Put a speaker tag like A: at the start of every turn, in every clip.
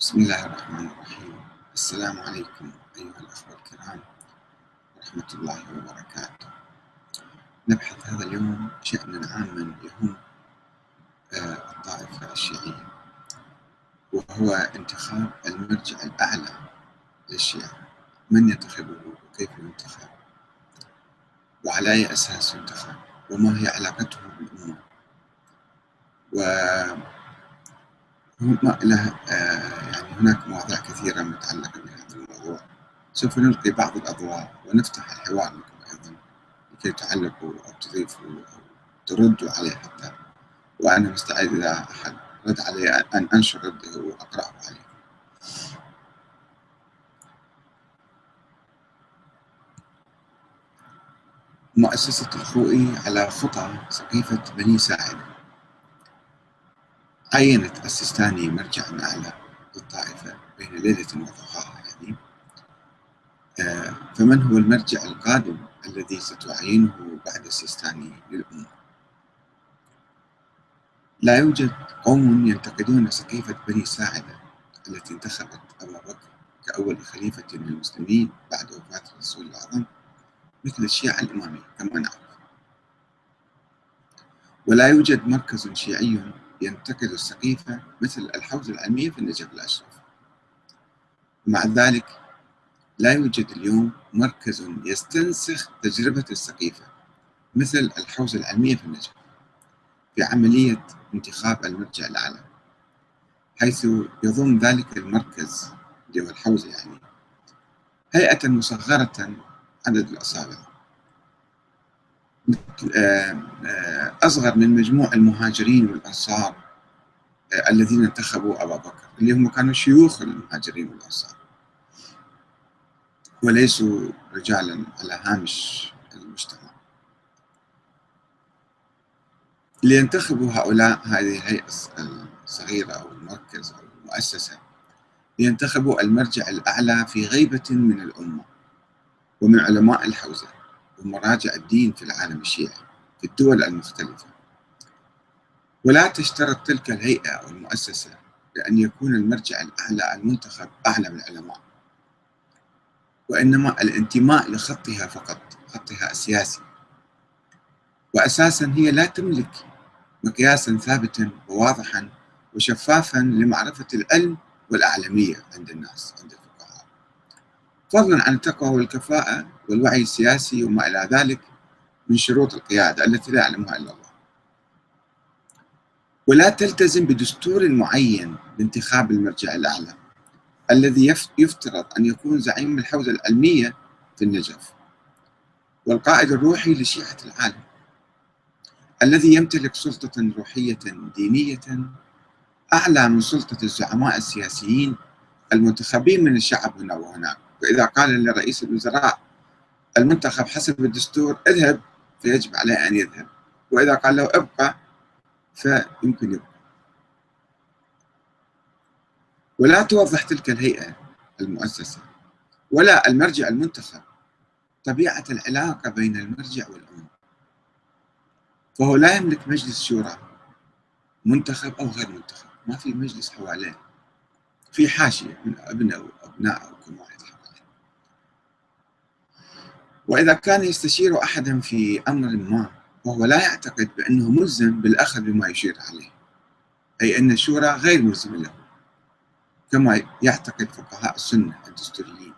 A: بسم الله الرحمن الرحيم. السلام عليكم أيها الأخوة الكرام. ورحمة الله وبركاته. نبحث هذا اليوم شأنا عاما يهم آه، الطائفة الشيعية وهو انتخاب المرجع الأعلى للشيعة. من ينتخبه وكيف ينتخب؟ وعلى أي أساس ينتخب؟ وما هي علاقته بالأمة؟ و له آه، يعني هناك مواضيع كثيرة متعلقة بهذا الموضوع. سوف نلقي بعض الأضواء ونفتح الحوار لكم أيضا لكي تعلقوا أو تضيفوا أو تردوا عليه حتى. وأنا مستعد إذا أحد. رد علي أن أنشر رده وأقرأه عليه مؤسسة الخوئي على خطى سقيفة بني ساعدة. عينت السيستاني مرجعا أعلى للطائفة بين ليلة وضحاها يعني. آه، فمن هو المرجع القادم الذي ستعينه بعد السيستاني للأمة لا يوجد قوم ينتقدون سقيفة بني ساعدة التي انتخبت أبا بكر كأول خليفة للمسلمين بعد وفاة الرسول الأعظم مثل الشيعة الإمامية كما نعرف. ولا يوجد مركز شيعي ينتقد السقيفة مثل الحوزة العلمية في النجف الأشرف. مع ذلك لا يوجد اليوم مركز يستنسخ تجربة السقيفة مثل الحوزة العلمية في النجف في عملية انتخاب المرجع الأعلى حيث يضم ذلك المركز اللي هو الحوزة يعني. هيئة مصغرة عدد الأصابع. أصغر من مجموع المهاجرين والأنصار آه، الذين انتخبوا أبا بكر اللي هم كانوا شيوخ المهاجرين والأنصار. وليسوا رجالا على هامش المجتمع. لينتخبوا هؤلاء هذه الهيئة الصغيرة أو المركز أو المؤسسة لينتخبوا المرجع الأعلى في غيبة من الأمة ومن علماء الحوزة. ومراجع الدين في العالم الشيعي في الدول المختلفة. ولا تشترط تلك الهيئة أو المؤسسة بأن يكون المرجع الأعلى المنتخب أعلى من العلماء. وإنما الانتماء لخطها فقط خطها السياسي. وأساسا هي لا تملك مقياسا ثابتا وواضحا وشفافا لمعرفة العلم والأعلمية عند الناس عند الفقهاء فضلا عن التقوى والكفاءة والوعي السياسي وما إلى ذلك من شروط القيادة التي لا يعلمها إلا الله. ولا تلتزم بدستور معين لانتخاب المرجع الأعلى الذي يفترض أن يكون زعيم الحوزة العلمية في النجف والقائد الروحي لشيعة العالم الذي يمتلك سلطة روحية دينية أعلى من سلطة الزعماء السياسيين المنتخبين من الشعب هنا وهناك. وإذا قال لرئيس الوزراء المنتخب حسب الدستور اذهب فيجب عليه أن يذهب. وإذا قال له ابقى فيمكن يبقى. ولا توضح تلك الهيئة المؤسسة ولا المرجع المنتخب طبيعة العلاقة بين المرجع والأمة فهو لا يملك مجلس شورى منتخب أو غير منتخب. ما في مجلس حواليه. في حاشية من أبناء وأبناء وكل واحد. وإذا كان يستشير أحدا في أمر ما وهو لا يعتقد بأنه ملزم بالأخذ بما يشير عليه أي أن الشورى غير ملزم له كما يعتقد فقهاء السنة الدستوريين.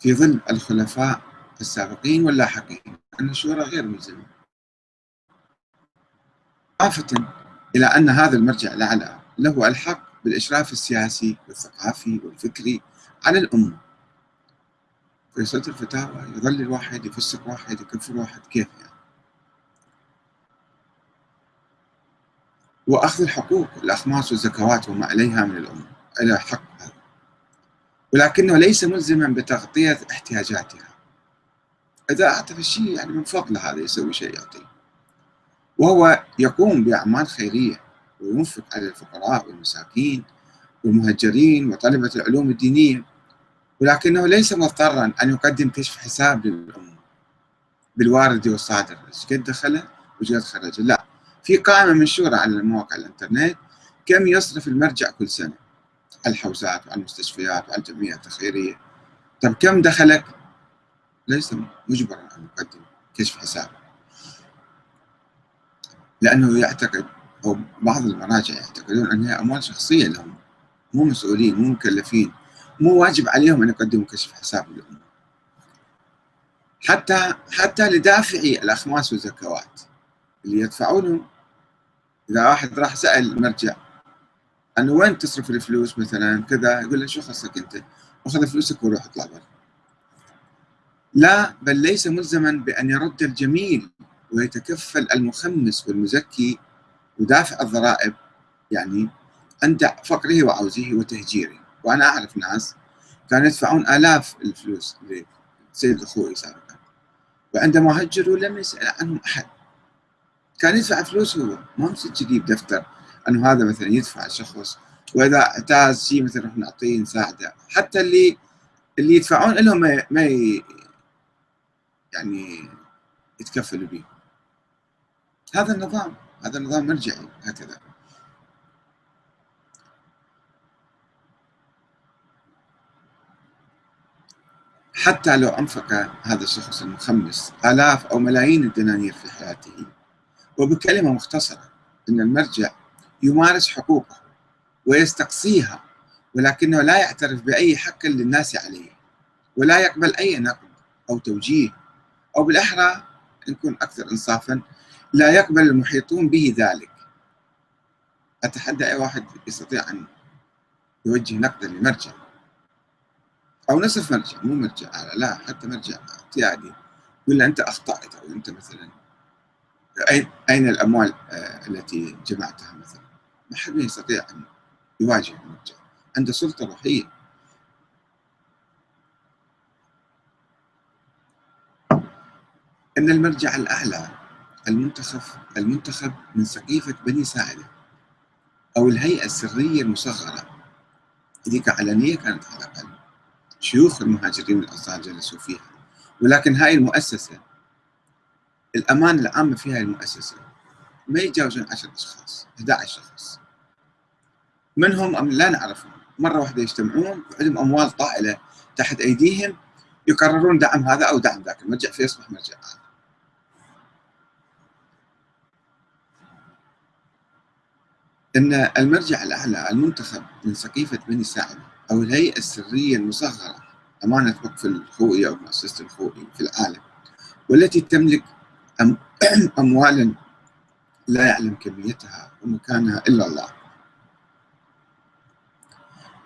A: في ظل الخلفاء السابقين واللاحقين أن الشورى غير ملزمة. إضافة إلى أن هذا المرجع الأعلى له الحق بالإشراف السياسي والثقافي والفكري على الأمة. في رسالة الفتاوى يظل الواحد يفسق واحد يكفر واحد كيف يعني؟ وأخذ الحقوق الأخماس والزكوات وما عليها من الأمة إلى حق هذا. ولكنه ليس ملزما بتغطية احتياجاتها. إذا أعطى الشيء يعني من فضله هذا يسوي شيء يعطيه. وهو يقوم بأعمال خيرية وينفق على الفقراء والمساكين والمهجرين وطلبة العلوم الدينية. ولكنه ليس مضطرا أن يقدم كشف حساب للأمة بالوارد والصادر. إيش قد دخله وايش قد خرج؟ لا. في قائمة منشورة على مواقع الإنترنت كم يصرف المرجع كل سنة؟ على الحوزات وعلى المستشفيات وعلى الجمعيات الخيرية طب كم دخلك؟ ليس مجبرا أن يقدم كشف حساب. لأنه يعتقد أو بعض المراجع يعتقدون أنها أموال شخصية لهم. مو مسؤولين مو مكلفين. مو واجب عليهم أن يقدموا كشف حساب للأمة حتى حتى لدافعي الأخماس والزكوات اللي يدفعونهم إذا واحد راح سأل المرجع أنه وين تصرف الفلوس مثلا؟ كذا يقول له شو خصك أنت؟ أخذ فلوسك وروح اطلع برا. لا بل ليس ملزما بأن يرد الجميل ويتكفل المخمس والمزكي ودافع الضرائب. يعني عند فقره وعوزه وتهجيره. وأنا أعرف ناس كانوا يدفعون آلاف الفلوس لسيد أخوي سابقا. وعندما هجروا لم يسأل عنهم أحد. كان يدفع فلوس هو. ما مسجل بدفتر أنه هذا مثلا يدفع شخص. وإذا اعتاز شيء مثلا نروح نعطيه نساعده. حتى اللي اللي يدفعون لهم ما, ما يعني يتكفلوا به هذا النظام. هذا النظام مرجعي. هكذا. حتى لو أنفق هذا الشخص المخمس آلاف أو ملايين الدنانير في حياته. وبكلمة مختصرة أن المرجع يمارس حقوقه ويستقصيها ولكنه لا يعترف بأي حق للناس عليه ولا يقبل أي نقد أو توجيه أو بالأحرى نكون أكثر إنصافا لا يقبل المحيطون به ذلك. أتحدى أي واحد يستطيع أن يوجه نقدا لمرجع؟ أو نصف مرجع مو مرجع لا حتى مرجع اعتيادي يقول له أنت أخطأت أو أنت مثلا أين الأموال آه، التي جمعتها مثلا؟ ما حد يستطيع أن يواجه المرجع. عنده سلطة روحية أن المرجع الأعلى المنتخب المنتخب من سقيفة بني ساعدة أو الهيئة السرية المصغرة. هذيك علنية كانت على الأقل. شيوخ المهاجرين الأنصار جلسوا فيها. ولكن هاي المؤسسة الأمانة العامة في هاي المؤسسة ما يتجاوزون 10 أشخاص 11 شخص. منهم أم لا نعرفهم. مرة واحدة يجتمعون وعندهم أموال طائلة تحت أيديهم يقررون دعم هذا أو دعم ذاك. المرجع فيصبح مرجع آخر. أن المرجع الأعلى المنتخب من سقيفة بني ساعد أو الهيئة السرية المصغرة أمانة وقف الخوئي أو مؤسسة الخوئي في العالم والتي تملك أموالا لا يعلم كميتها ومكانها إلا الله.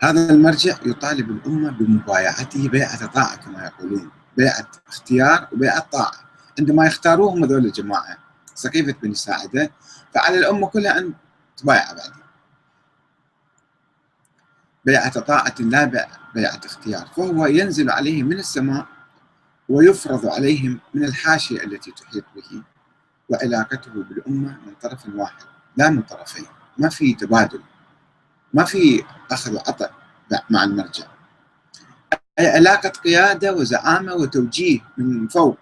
A: هذا المرجع يطالب الأمة بمبايعته بيعة طاعة كما يقولون بيعة اختيار وبيعة طاعة عندما يختاروهم هذول الجماعة سقيفة بني ساعدة فعلى الأمة كلها أن تبايع بعدين بيعة طاعة لا بيعة اختيار. فهو ينزل عليهم من السماء ويفرض عليهم من الحاشية التي تحيط به وعلاقته بالأمة من طرف واحد لا من طرفين. ما في تبادل ما في أخذ وعطاء مع المرجع. علاقة قيادة وزعامة وتوجيه من فوق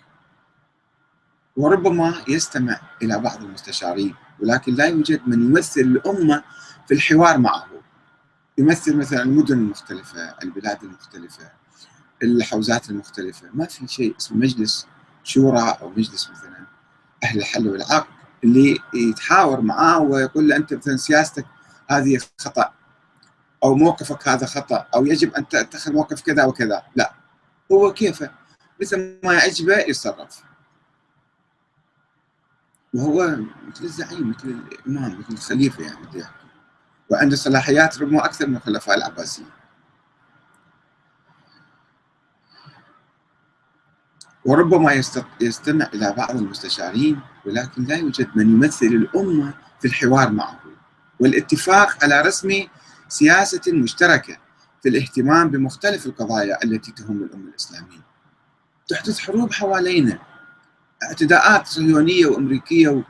A: وربما يستمع إلى بعض المستشارين ولكن لا يوجد من يمثل الأمة في الحوار معه. يمثل مثلا المدن المختلفة البلاد المختلفة الحوزات المختلفة. ما في شيء اسمه مجلس شورى أو مجلس مثلا أهل الحل والعقد اللي يتحاور معاه ويقول له أنت مثلا سياستك هذه خطأ أو موقفك هذا خطأ أو يجب أن تتخذ موقف كذا وكذا. لا هو كيفه مثل ما يعجبه يتصرف. وهو مثل الزعيم مثل الإمام مثل الخليفة يعني. وعنده صلاحيات ربما أكثر من الخلفاء العباسيين. وربما يستمع إلى بعض المستشارين ولكن لا يوجد من يمثل الأمة في الحوار معه. والاتفاق على رسم سياسة مشتركة في الاهتمام بمختلف القضايا التي تهم الأمة الإسلامية. تحدث حروب حوالينا اعتداءات صهيونية وأمريكية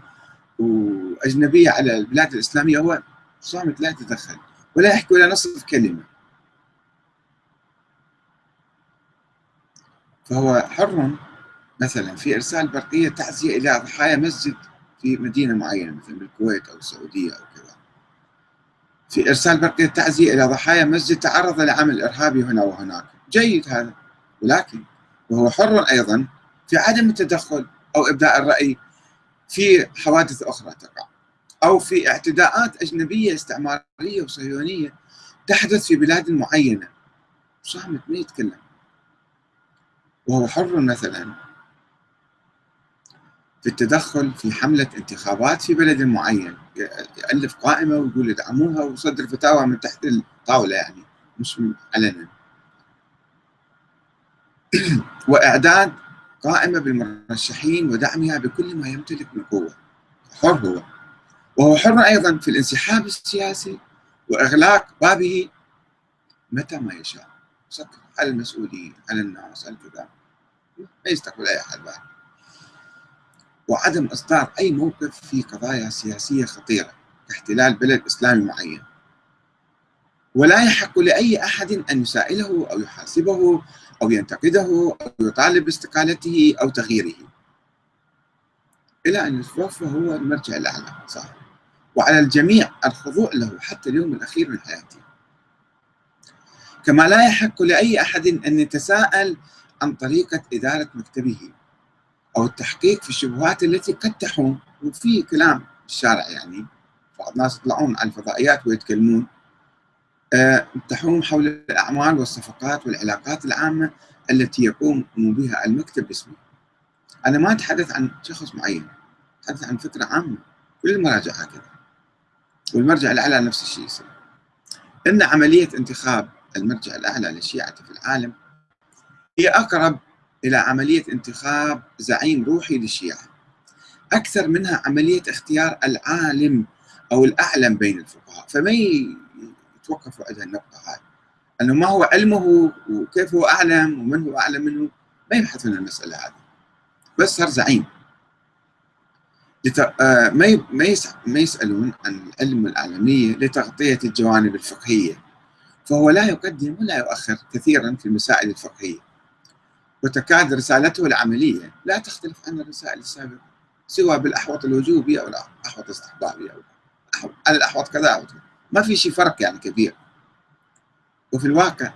A: وأجنبية على البلاد الإسلامية هو صامت لا يتدخل ولا يحكي ولا نصف كلمة. فهو حر مثلا في إرسال برقية تعزية إلى ضحايا مسجد في مدينة معينة مثلا بالكويت أو السعودية أو كذا. في إرسال برقية تعزية إلى ضحايا مسجد تعرض لعمل إرهابي هنا وهناك. جيد هذا. ولكن وهو حر أيضا في عدم التدخل أو إبداء الرأي في حوادث أخرى تقع. أو في اعتداءات أجنبية استعمارية وصهيونية تحدث في بلاد معينة. صامت ما يتكلم. وهو حر مثلا في التدخل في حملة انتخابات في بلد معين. يألف قائمة ويقول ادعموها ويصدر فتاوى من تحت الطاولة يعني مش علنا. وإعداد قائمة بالمرشحين ودعمها بكل ما يمتلك من قوة. حر هو. وهو حر أيضا في الانسحاب السياسي وإغلاق بابه متى ما يشاء. سكر على المسؤولين على الناس على كذا ما يستقبل أي أحد بعد. وعدم إصدار أي موقف في قضايا سياسية خطيرة كاحتلال بلد إسلامي معين. ولا يحق لأي أحد أن يسائله أو يحاسبه أو ينتقده أو يطالب باستقالته أو تغييره. إلى أن يتوفى هو المرجع الأعلى صح وعلى الجميع الخضوع له حتى اليوم الأخير من حياته. كما لا يحق لأي أحد أن يتساءل عن طريقة إدارة مكتبه أو التحقيق في الشبهات التي قد تحوم. وفي كلام الشارع يعني بعض الناس يطلعون على الفضائيات ويتكلمون أه تحوم حول الأعمال والصفقات والعلاقات العامة التي يقوم بها المكتب باسمه. أنا ما أتحدث عن شخص معين أتحدث عن فكرة عامة كل المراجع هكذا والمرجع الأعلى نفس الشيء يصير. إن عملية انتخاب المرجع الأعلى للشيعة في العالم هي أقرب إلى عملية انتخاب زعيم روحي للشيعة. أكثر منها عملية اختيار العالم أو الأعلم بين الفقهاء. فما يتوقفوا عند النقطة هذه؟ أنه ما هو علمه وكيف هو أعلم ومن هو أعلم منه؟ ما يبحثون المسألة هذه. بس صار زعيم. ما ي... ما, يس... ما يسألون عن العلم والأعلمية لتغطية الجوانب الفقهية. فهو لا يقدم ولا يؤخر كثيرا في المسائل الفقهية. وتكاد رسالته العملية لا تختلف عن الرسائل السابقة سواء بالأحوط الوجوبي أو الأحوط الاستحبابي أو الأحوط كذا أو ما في شيء فرق يعني كبير. وفي الواقع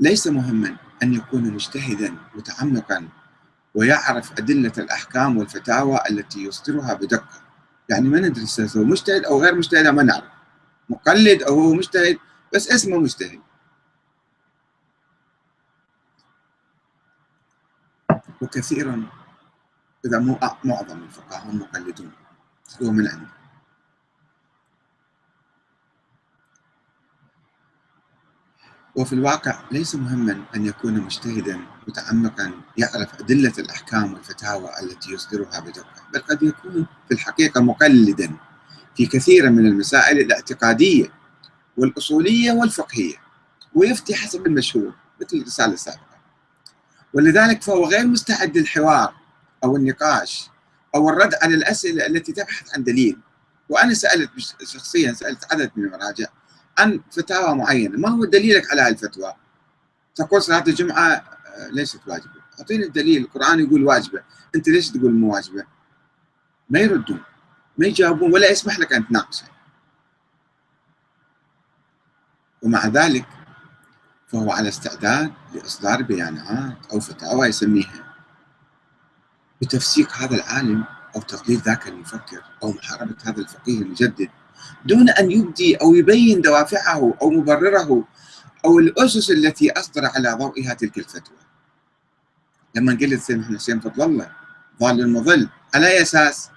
A: ليس مهما أن يكون مجتهدا متعمقا ويعرف أدلة الأحكام والفتاوى التي يصدرها بدقة. يعني ما ندري هو مجتهد أو غير مجتهد ما نعرف. مقلد أو هو مجتهد بس اسمه مجتهد. وكثيرا إذا مو معظم الفقهاء هم مقلدون هو من عنده وفي الواقع ليس مهما أن يكون مجتهدا متعمقا يعرف أدلة الأحكام والفتاوى التي يصدرها بدقة بل قد يكون في الحقيقة مقلدا في كثير من المسائل الاعتقادية والأصولية والفقهية ويفتي حسب المشهور مثل الرسالة السابقة. ولذلك فهو غير مستعد للحوار أو النقاش أو الرد على الأسئلة التي تبحث عن دليل. وأنا سألت شخصيا سألت عدد من المراجع عن فتاوى معينة. ما هو دليلك على الفتوى تقول صلاة الجمعة آه، ليست واجبة. أعطيني الدليل. القرآن يقول واجبة. أنت ليش تقول مو واجبة؟ ما يردون. ما يجاوبون ولا يسمح لك أن تناقشه. ومع ذلك فهو على استعداد لإصدار بيانات أو فتاوى يسميها بتفسيق هذا العالم أو تقليل ذاك المفكر أو محاربة هذا الفقيه المجدد. دون أن يبدي أو يبين دوافعه أو مبرره أو الأسس التي أصدر على ضوئها تلك الفتوى. لما قلت سيدنا حسين فضل الله ضال المضل على أي أساس؟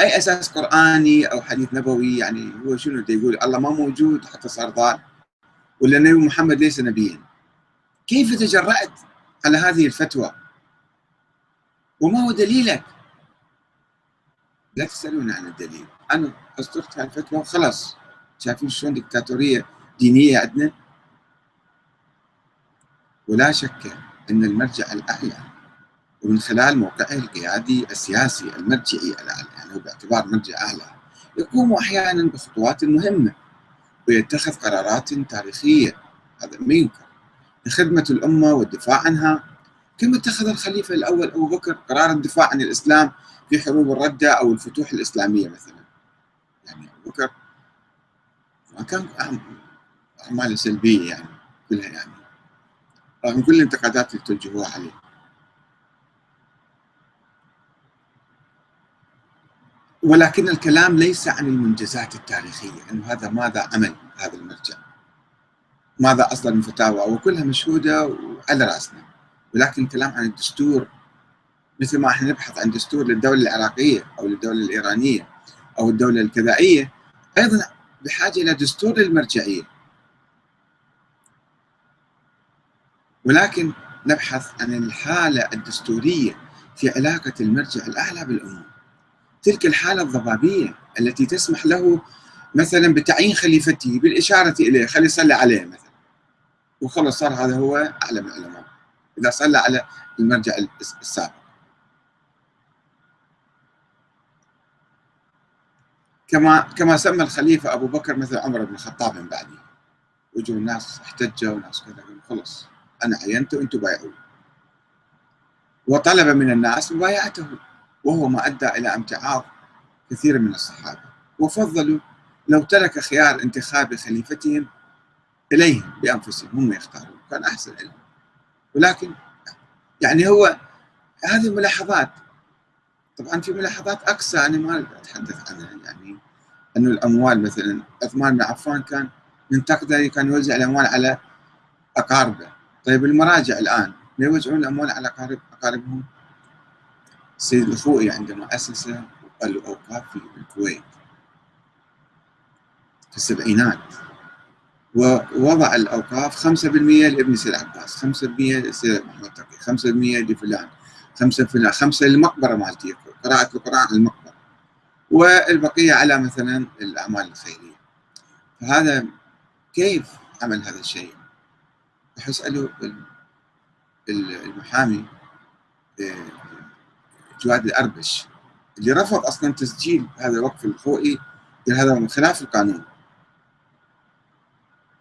A: أي أساس قرآني أو حديث نبوي؟ يعني هو شنو يقول الله ما موجود حتى صار ضال؟ ولا النبي محمد ليس نبيا؟ كيف تجرأت على هذه الفتوى؟ وما هو دليلك؟ لا تسألون عن الدليل. أنا أصدرت هذه الفتوى وخلاص. شايفين شلون دكتاتورية دينية عندنا؟ ولا شك أن المرجع الأعلى ومن خلال موقعه القيادي السياسي المرجعي الأعلى يعني هو باعتبار مرجع أعلى يقوم أحيانا بخطوات مهمة ويتخذ قرارات تاريخية. هذا ما ينكر. لخدمة الأمة والدفاع عنها كما اتخذ الخليفة الأول أبو بكر قرار الدفاع عن الإسلام في حروب الردة أو الفتوح الإسلامية مثلا. يعني أبو بكر ما كان أعماله سلبية يعني كلها يعني. رغم كل الانتقادات اللي توجهوها عليه. ولكن الكلام ليس عن المنجزات التاريخية أنه هذا ماذا عمل هذا المرجع؟ ماذا أصدر من فتاوى؟ وكلها مشهودة وعلى رأسنا. ولكن الكلام عن الدستور مثل ما إحنا نبحث عن دستور للدولة العراقية أو للدولة الإيرانية أو الدولة الكذائية أيضا بحاجة إلى دستور للمرجعية. ولكن نبحث عن الحالة الدستورية في علاقة المرجع الأعلى بالأمة تلك الحالة الضبابية التي تسمح له مثلا بتعيين خليفته بالإشارة إليه خلي يصلي عليه مثلا. وخلص صار هذا هو أعلم العلماء إذا صلى على المرجع السابق. كما كما سمى الخليفة أبو بكر مثل عمر بن الخطاب من بعده. وجوا الناس احتجوا وناس كذا خلص أنا عينته وأنتم بايعوه. وطلب من الناس مبايعته وهو ما أدى إلى امتعاض كثير من الصحابة. وفضلوا لو ترك خيار انتخاب خليفتهم إليهم بأنفسهم هم يختارون كان أحسن لهم ولكن يعني هو هذه ملاحظات طبعا في ملاحظات أقصى؟ أنا ما أتحدث عنها يعني أنه الأموال مثلا عثمان بن عفان كان ينتقد كان يوزع الأموال على أقاربه. طيب المراجع الآن ما يوزعون الأموال على أقارب أقاربهم؟ السيد الخوئي عندما أسس الأوقاف في الكويت في السبعينات ووضع الأوقاف 5% لابن سيد عباس 5% للسيد محمد تقي 5% لفلان. 5 فلان 5 للمقبرة مالتي قراءة القرآن على المقبرة. والبقية على مثلا الأعمال الخيرية. فهذا كيف عمل هذا الشيء؟ راح يسألوا المحامي آه، جواد الأربش اللي رفض أصلا تسجيل هذا وقف الخوئي قال هذا من خلاف القانون.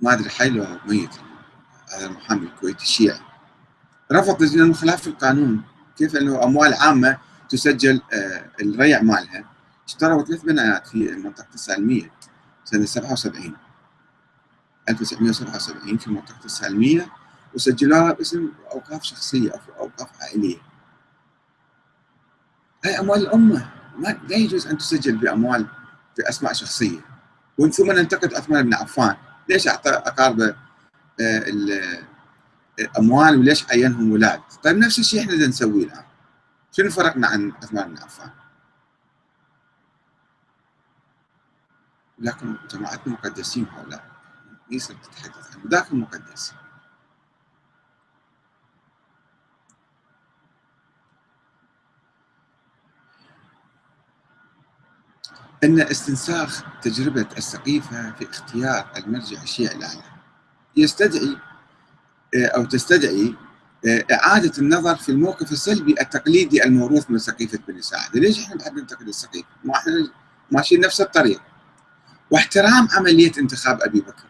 A: ما أدري حي ميت هذا المحامي الكويتي الشيعي. رفض تسجيل من خلاف القانون. كيف أنه أموال عامة تسجل آه، الريع مالها. اشتروا ثلاث بنايات في منطقة السالمية سنة 77 1977 في منطقة السالمية وسجلوها باسم أوقاف شخصية أو أوقاف عائلية. هاي أموال الأمة. ما لا يجوز أن تسجل بأموال بأسماء شخصية. ومن ثم ننتقد عثمان بن عفان. ليش أعطى أقاربه الأموال وليش عينهم ولاد؟ طيب نفس الشيء إحنا نسويه الآن شنو فرقنا عن عثمان بن عفان لكن جماعتنا مقدسين هؤلاء. ليس تتحدث عنه ذاك المقدس أن استنساخ تجربة السقيفة في اختيار المرجع الشيعي الأعلى يستدعي أو تستدعي آه، إعادة النظر في الموقف السلبي التقليدي الموروث من سقيفة بني ساعدة ليش إحنا بعد ننتقد السقيفة ما إحنا ماشيين نفس الطريق. واحترام عملية انتخاب أبي بكر.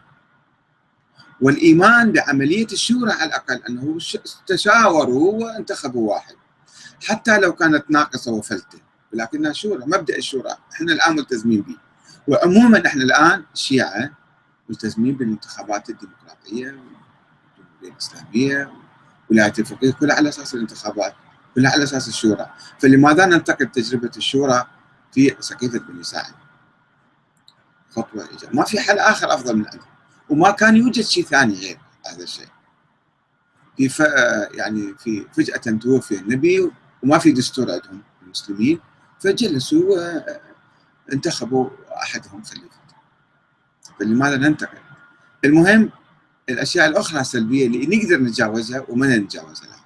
A: والإيمان بعملية الشورى على الأقل أنه تشاوروا وانتخبوا واحد. حتى لو كانت ناقصة وفلتة. ولكنها شورى مبدأ الشورى إحنا الآن ملتزمين به. وعموما إحنا الآن الشيعة ملتزمين بالانتخابات الديمقراطية والجمهورية الإسلامية ولاية الفقيه كلها على أساس الانتخابات كلها على أساس الشورى. فلماذا ننتقد تجربة الشورى في سقيفة بني ساعد؟ خطوة إيجاب ما في حل آخر أفضل من هذا. وما كان يوجد شيء ثاني غير هذا الشيء. في ف... يعني في فجأة توفي النبي وما في دستور عندهم المسلمين فجلسوا وانتخبوا أحدهم خليفة. فلماذا ننتقد؟ المهم الأشياء الأخرى السلبية اللي نقدر نتجاوزها وما نتجاوزها لها.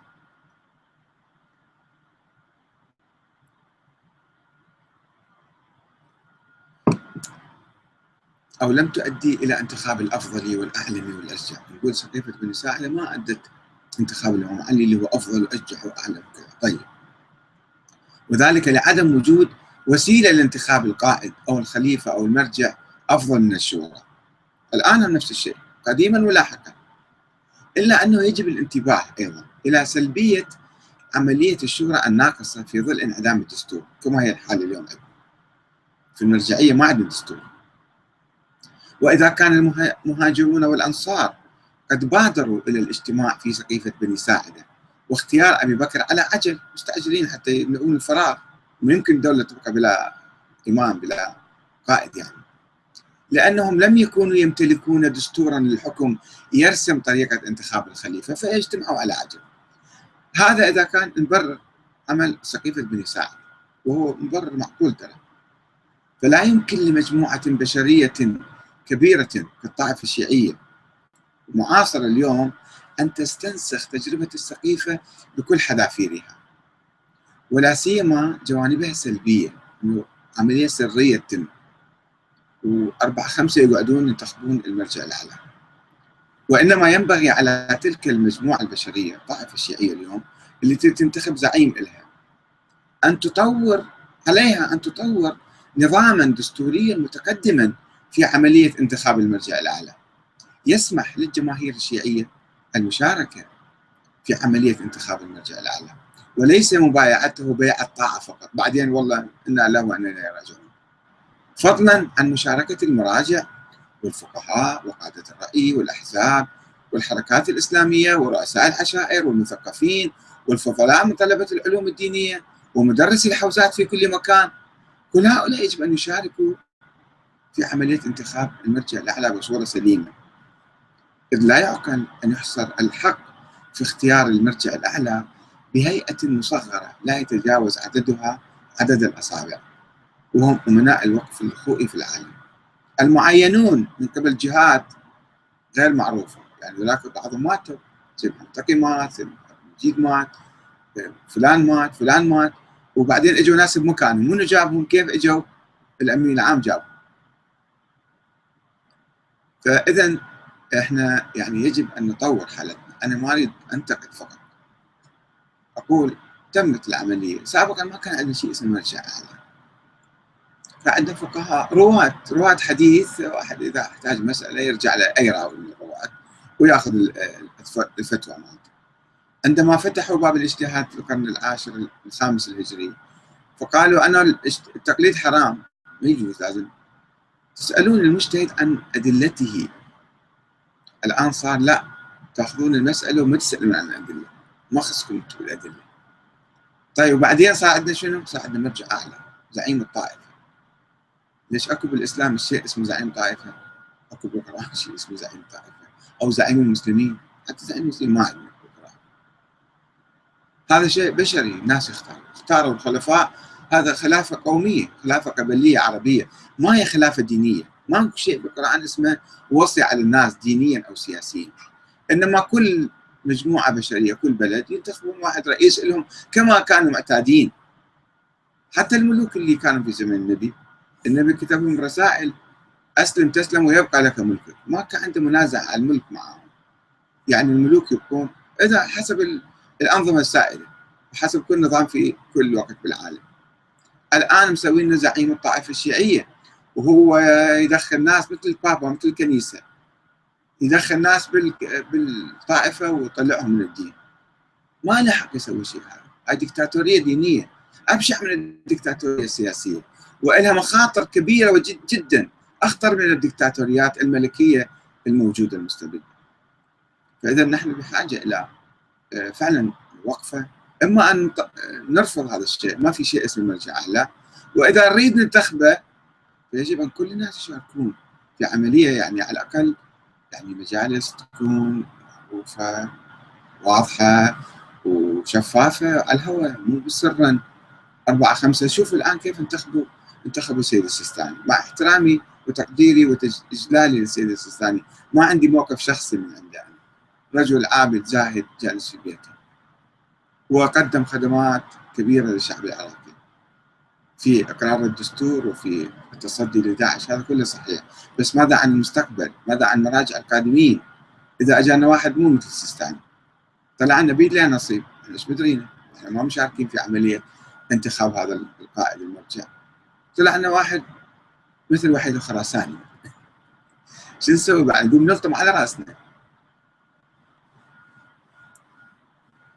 A: أو لم تؤدي إلى انتخاب الأفضل والأعلم والأشجع، نقول سقيفه بن ساعدة ما أدت انتخاب الامام علي اللي هو أفضل وأشجع وأعلم طيب وذلك لعدم وجود وسيلة لانتخاب القائد أو الخليفة أو المرجع أفضل من الشورى. الآن نفس الشيء قديما ولاحقا. إلا أنه يجب الانتباه أيضا إلى سلبية عملية الشورى الناقصة في ظل انعدام الدستور كما هي الحال اليوم أيضا. في المرجعية ما عندهم دستور وإذا كان المهاجرون والأنصار قد بادروا إلى الاجتماع في سقيفة بني ساعدة واختيار أبي بكر على عجل مستعجلين حتى يملؤون الفراغ ويمكن الدولة تبقى بلا إمام بلا قائد يعني لأنهم لم يكونوا يمتلكون دستورا للحكم يرسم طريقة انتخاب الخليفة فيجتمعوا على عجل. هذا إذا كان نبرر عمل سقيفة بني ساعد وهو مبرر معقول ترى. فلا يمكن لمجموعة بشرية كبيرة كالطائفة الشيعية معاصرة اليوم أن تستنسخ تجربة السقيفة بكل حذافيرها. ولا سيما جوانبها السلبية أنه عملية سرية. وأربعة خمسة يقعدون ينتخبون المرجع الأعلى. وإنما ينبغي على تلك المجموعة البشرية الطائفة الشيعية اليوم اللي تنتخب زعيم إلها أن تطور عليها أن تطور نظاما دستوريا متقدما في عملية انتخاب المرجع الأعلى. يسمح للجماهير الشيعية المشاركة في عملية انتخاب المرجع الأعلى. وليس مبايعته بيع الطاعة فقط. بعدين والله إنا له وإنا إليه راجعون. فضلا عن مشاركة المراجع والفقهاء وقادة الرأي والأحزاب والحركات الإسلامية ورؤساء العشائر والمثقفين والفضلاء من طلبة العلوم الدينية ومدرسي الحوزات في كل مكان. كل هؤلاء يجب أن يشاركوا في عملية انتخاب المرجع الأعلى بصورة سليمة. إذ لا يعقل أن يحصر الحق في اختيار المرجع الأعلى بهيئة مصغرة لا يتجاوز عددها عدد الأصابع. وهم أمناء الوقف الأخوئي في العالم. المعينون من قبل جهات غير معروفة يعني هناك بعضهم ماتوا زي المعتقي مات زي مجيد مات فلان مات فلان مات. وبعدين إجوا ناس بمكانهم. منو جابهم؟ كيف إجوا؟ الأمين العام جابهم. فاذا إحنا يعني يجب أن نطور حالتنا. أنا ما أريد أنتقد فقط. أقول تمت العملية. سابقا ما كان عندنا شيء اسمه مرجع أعلى. فعندنا فقهاء رواة رواة حديث واحد إذا احتاج مسألة يرجع لاي راوي من الرواة ويأخذ الفتوى مالته. عندما فتحوا باب الاجتهاد في القرن العاشر الخامس الهجري فقالوا أنا التقليد حرام. ما يجوز لازم تسألون المجتهد عن أدلته. الآن صار لا تأخذون المسألة وما تسألون عن الأدلة. ما خصكم بالادله طيب وبعدين صار عندنا شنو؟ صار عندنا مرجع أعلى زعيم الطائفة. ليش أكو بالإسلام شيء اسمه زعيم طائفة؟ أكو بالقرآن شيء اسمه زعيم طائفة. أو زعيم المسلمين. حتى زعيم المسلمين ما عندنا بالقرآن. هذا شيء بشري الناس يختاروا. اختاروا الخلفاء. هذا خلافة قومية خلافة قبلية عربية. ما هي خلافة دينية. ما شيء بالقرآن اسمه وصي على الناس دينيا أو سياسيا. إنما كل مجموعة بشرية كل بلد ينتخبون واحد رئيس لهم كما كانوا معتادين. حتى الملوك اللي كانوا في زمن النبي. النبي كتب لهم رسائل أسلم تسلم ويبقى لك ملكك. ما كان عنده منازع على الملك معهم يعني الملوك يبقون إذا حسب الأنظمة السائده وحسب كل نظام في كل وقت بالعالم. الآن مسوين زعيم الطائفه الشيعية وهو يدخل ناس مثل البابا مثل الكنيسة. يدخل ناس بالطائفة ويطلعهم من الدين. ما له حق يسوي شيء هذا. هاي دكتاتوريه دينية. أبشع من الدكتاتوريه السياسية. وإلها مخاطر كبيرة جدا أخطر من الدكتاتوريات الملكية الموجودة المستبدة. فاذا نحن بحاجة إلى آه، فعلا وقفة. إما أن نرفض هذا الشيء ما في شيء اسمه مرجع اعلى وإذا نريد ننتخبه فيجب أن كل الناس يشاركون في عملية يعني على الأقل يعني مجالس تكون معروفة واضحة وشفافة على الهواء مو سرا أربعة خمسة شوف الآن كيف انتخبوا انتخبوا السيد السيستاني. مع احترامي وتقديري وإجلالي للسيد السيستاني ما عندي موقف شخصي من عنده. أنا رجل عابد زاهد جالس في بيته. وقدم خدمات كبيرة للشعب العراقي. في إقرار الدستور وفي التصدي لداعش هذا كله صحيح. بس ماذا عن المستقبل؟ ماذا عن مراجع القادمين؟ إذا أجانا واحد مو مثل السيستاني. طلع لنا بيد لنا نصيب. إيش بدرينا إحنا ما مشاركين في عملية انتخاب هذا القائد المرجع. طلع لنا واحد مثل وحيد الخراساني شو نسوي بعد؟ نقوم نلطم على رأسنا.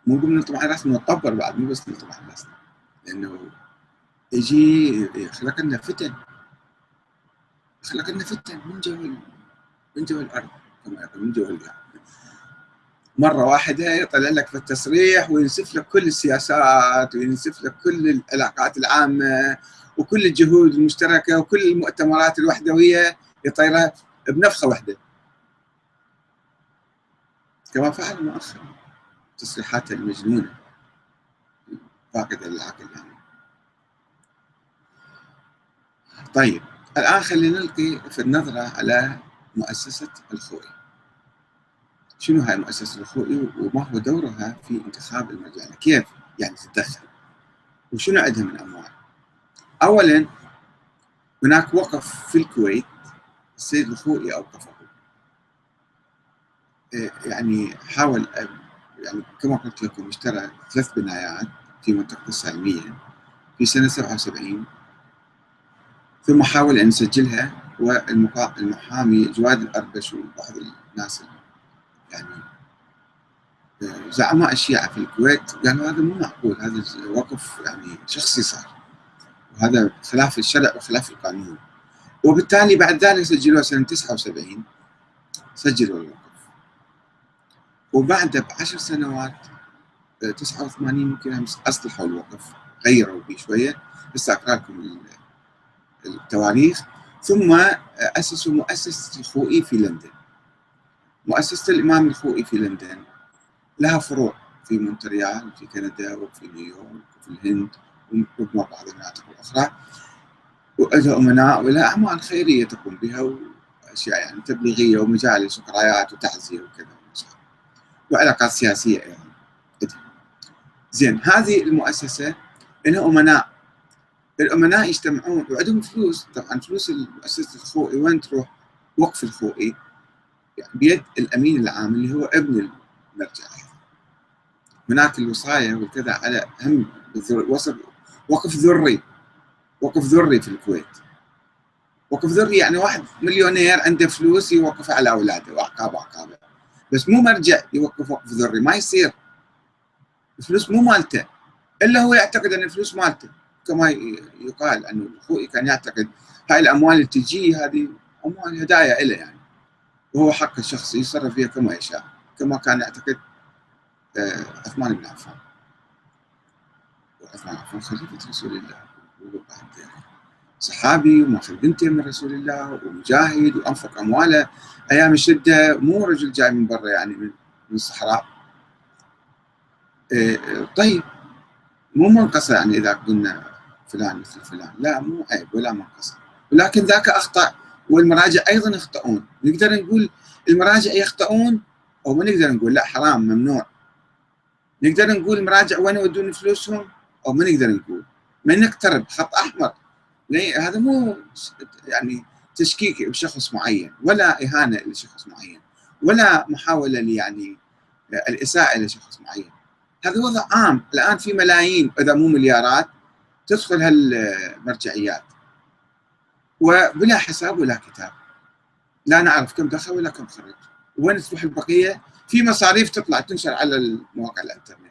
A: مو نقوم نلطم على رأسنا نطبر بعد مو بس نلطم على رأسنا. لأنه يجي يخلق لنا فتن. خلق لنا فتن من جو من جو الأرض كما يقول من جو القاع مرة واحدة يطلع لك في التصريح وينسف لك كل السياسات وينسف لك كل العلاقات العامة وكل الجهود المشتركة وكل المؤتمرات الوحدوية يطيرها بنفخة واحدة. كما فعل مؤخرا تصريحاته المجنونة. فاقدة للعقل يعني. طيب الآن خلينا نلقي في النظرة على مؤسسة الخوئي. شنو هاي مؤسسة الخوئي وما هو دورها في انتخاب المرجع كيف يعني تتدخل؟ وشنو عندها من أموال؟ أولا هناك وقف في الكويت السيد الخوئي أوقفه. إيه، يعني حاول يعني كما قلت لكم اشترى ثلاث بنايات في منطقة السالمية في سنة 77 ثم حاول أن يسجلها والمحامي جواد الأربش وبعض الناس يعني آه، زعماء الشيعة في الكويت قالوا هذا مو معقول هذا وقف يعني شخصي صار. وهذا خلاف الشرع وخلاف القانون. وبالتالي بعد ذلك سجلوه سنة 79 سجلوا الوقف وبعد بعشر سنوات 89 آه، يمكن أصلحوا الوقف غيروا به شوية بس اقرا لكم التواريخ ثم أسسوا مؤسسة الخوئي في لندن. مؤسسة الإمام الخوئي في لندن. لها فروع في مونتريال في كندا وفي نيويورك وفي الهند. وربما بعض المناطق الأخرى ولها أمناء ولها أعمال خيرية تقوم بها وأشياء يعني تبليغية ومجالس وقرايات وتعزية وكذا وعلاقات سياسية أيضا زين هذه المؤسسة لها أمناء الامناء يجتمعون وعندهم فلوس طبعا فلوس مؤسسه الخوئي وين تروح؟ وقف الخوئي يعني بيد الامين العام اللي هو ابن المرجع هناك الوصايه والكذا على هم وصف وقف ذري. وقف ذري في الكويت. وقف ذري يعني واحد مليونير عنده فلوس يوقف على أولاده واعقاب اعقابه بس مو مرجع يوقف وقف ذري ما يصير. الفلوس مو مالته. إلا هو يعتقد أن الفلوس مالته. كما يقال انه أخوي كان يعتقد هاي الأموال اللي تجي هذه أموال هدايا له يعني. وهو حق الشخصي يتصرف فيها كما يشاء. كما كان يعتقد آه، عثمان بن عفان. عفان خليفه رسول الله. صحابي وماخذ بنته من رسول الله ومجاهد وأنفق أمواله. أيام الشدة مو رجل جاي من برا يعني من الصحراء. آه، طيب. مو منقصه يعني إذا قلنا فلان مثل فلان. لا مو عيب ولا منقص ولكن ذاك أخطأ والمراجع أيضا يخطئون. نقدر نقول المراجع يخطئون أو ما نقدر نقول لا حرام ممنوع. نقدر نقول المراجع وين يودون فلوسهم؟ أو ما نقدر نقول. ما نقترب خط أحمر. هذا مو يعني تشكيك بشخص معين ولا إهانة لشخص معين ولا محاولة يعني الإساءة لشخص معين. هذا وضع عام. الآن في ملايين إذا مو مليارات تدخل هالمرجعيات. وبلا حساب ولا كتاب. لا نعرف كم دخل ولا كم خرج. وين تروح البقية؟ في مصاريف تطلع تنشر على المواقع الإنترنت.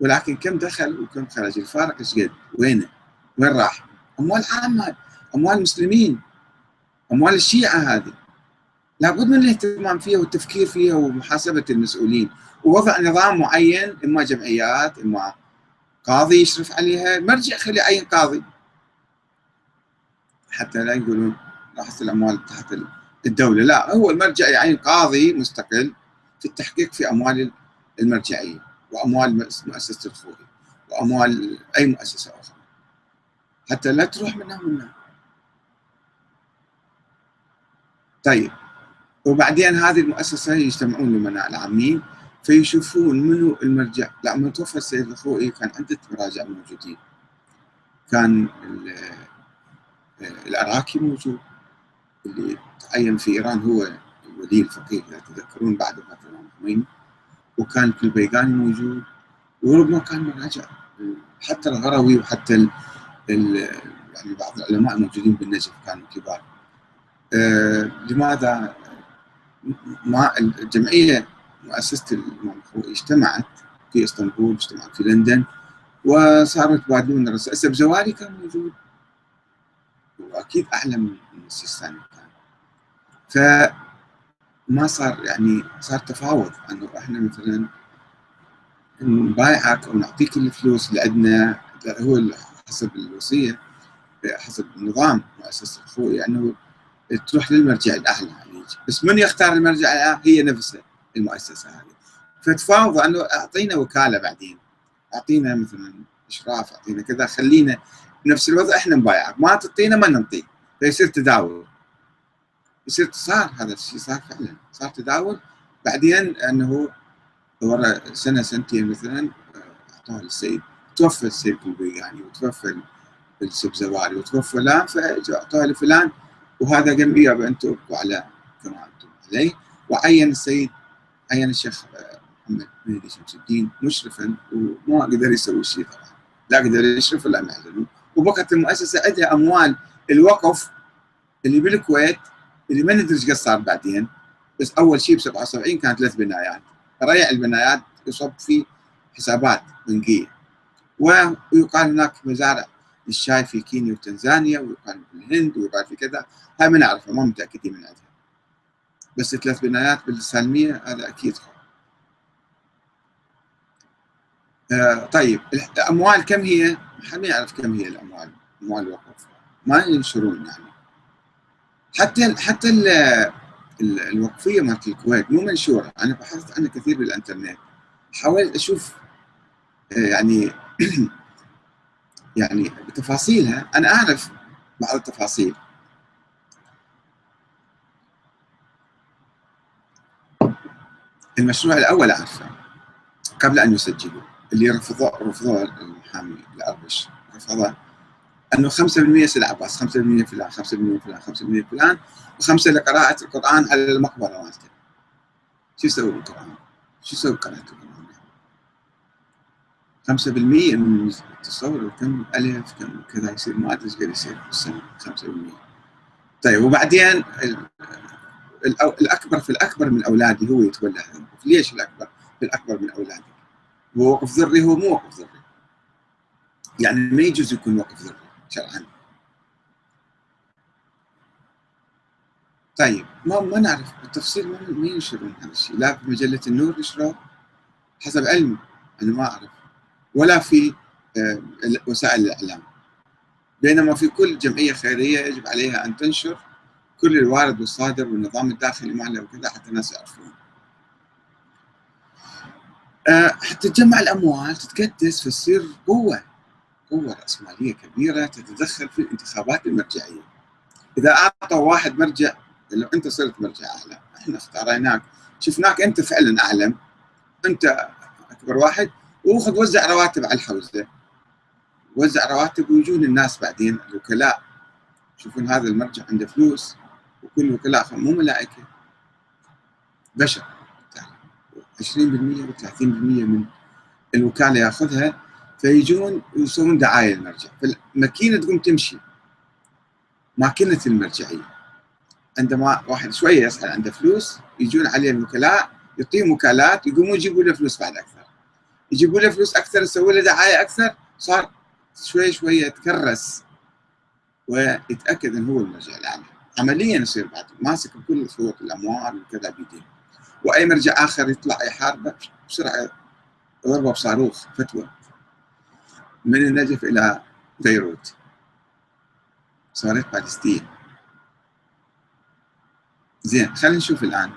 A: ولكن كم دخل وكم خرج؟ الفارق إيش قد؟ وينه وين راح؟ أموال عامة أموال مسلمين أموال الشيعة هذه. لابد من الاهتمام فيها والتفكير فيها ومحاسبة المسؤولين. ووضع نظام معين إما جمعيات إما قاضي يشرف عليها. مرجع خلي يعين قاضي. حتى لا يقولون راحت الأموال تحت الدولة. لا هو المرجع يعين قاضي مستقل في التحقيق في أموال المرجعيه وأموال مؤسسة الخوي وأموال أي مؤسسة أخرى. حتى لا تروح منها منها. طيب. وبعدين هذه المؤسسة يجتمعون الامناء العامين فيشوفون منو المرجع. لما توفى السيد الخوئي كان عدة مراجع موجودين. كان العراقي موجود. اللي تعين في إيران هو الولي الفقيه إذا تذكرون بعد وفاة الامام الخميني وكان البيقاني موجود وربما كان مراجع حتى الغروي وحتى ال ال يعني بعض العلماء الموجودين بالنجف كانوا كبار. آه لماذا؟ ما الجمعية مؤسسة اجتمعت في إسطنبول اجتمعت في لندن وصاروا يتبادلون الرسائل هسه كان موجود. وأكيد أعلى من السيستاني ف ما صار يعني صار تفاوض انه إحنا مثلا نبايعك أو نعطيك الفلوس اللي عندنا هو حسب الوصية حسب النظام مؤسسه الخوئي انه تروح للمرجع الأعلى يعني. بس من يختار المرجع الأعلى؟ هي نفسها المؤسسة هذه. فتفاوض أنه أعطينا وكالة بعدين. أعطينا مثلا إشراف أعطينا كذا خلينا بنفس الوضع إحنا نبايعك. ما تعطينا ما نعطيك. فيصير تداول. يصير صار هذا الشيء صار فعلا صار تداول. بعدين أنه ورا سنة سنتين مثلا اعطوها للسيد. توفى السيد يعني وتوفى السبزواري وتوفى فلان فاعطوها لفلان. وهذا قام يابا أنتم أبقوا على كما أنتم عليه. وعين السيد عين الشيخ محمد مهدي شمس الدين مشرفا وما قدر يسوي شيء طبعا. لا قدر يشرف ولا معزل وبقت المؤسسة عندها أموال الوقف اللي بالكويت اللي ما ندري إيش صار بعدين بس أول شيء ب 77 كانت ثلاث بنايات. ريع البنايات يصب في حسابات بنكيه ويقال هناك مزارع للشاي في كينيا وتنزانيا ويقال في الهند ويقال في كذا. هاي ما نعرفها ما متأكدين من عندها. بس ثلاث بنايات بالسالميه هذا أكيد آه طيب الأموال كم هي؟ ما يعرف كم هي الأموال. أموال الوقف ما ينشرون يعني. حتى حتى الوقفية مالت الكويت مو منشورة. أنا بحثت عنها كثير بالإنترنت. حاولت أشوف آه، يعني يعني بتفاصيلها. أنا أعرف بعض التفاصيل. المشروع الأول أعرفه. قبل أن يسجلوا اللي رفضوه رفضوه المحامي الاربش رفضه أنه 5% سيد عباس 5% فلان 5% فلان 5% فلان و5 لقراءة القرآن على المقبرة مالته شو يسوي بالقرآن؟ شو يسوي بقراءة القرآن؟ 5% من تصور كم ألف كم كذا يصير ما أدري إيش قد يصير بالسنة 5% طيب وبعدين الأكبر في الأكبر من أولادي هو يتولى هذا ليش الأكبر في الأكبر من أولادي؟ وقف ذري هو مو وقف ذري يعني ما يجوز يكون وقف ذري شرعا طيب ما ما نعرف بالتفصيل ما ينشرون هذا الشيء؟ لا في مجلة النور يشرون حسب علمي أنا ما أعرف. ولا في آه، وسائل الإعلام. بينما في كل جمعية خيرية يجب عليها أن تنشر كل الوارد والصادر والنظام الداخلي معنا وكذا حتى الناس يعرفون. آه، حتى تجمع الأموال تتكدس فتصير قوة. قوة رأسمالية كبيرة تتدخل في الانتخابات المرجعية. إذا أعطوا واحد مرجع لو أنت صرت مرجع أعلى إحنا اختاريناك. شفناك أنت فعلا أعلم أنت أكبر واحد وخذ وزع رواتب على الحوزة. وزع رواتب ويجون الناس بعدين الوكلاء. يشوفون هذا المرجع عنده فلوس وكل وكلاء مو ملائكة. بشر. 20% و30% من الوكالة ياخذها. فيجون يسوون دعاية للمرجع. فالماكينة تقوم تمشي. ماكينة المرجعية. عندما واحد شوية يسأل عنده فلوس يجون عليه الوكلاء يعطيهم وكالات يقومون يجيبوا له فلوس بعد أكثر. يجيبوا له فلوس أكثر يسوي له دعاية أكثر صار شوي شوي يتكرس ويتأكد إنه هو المرجع الأعلى. عمليا يصير بعد. ماسك بكل شروط الأموال وكذا بيديه وأي مرجع آخر يطلع يحاربه بسرعة ضربة بصاروخ فتوى. من النجف إلى بيروت. صارت فلسطين. زين خلينا نشوف الآن.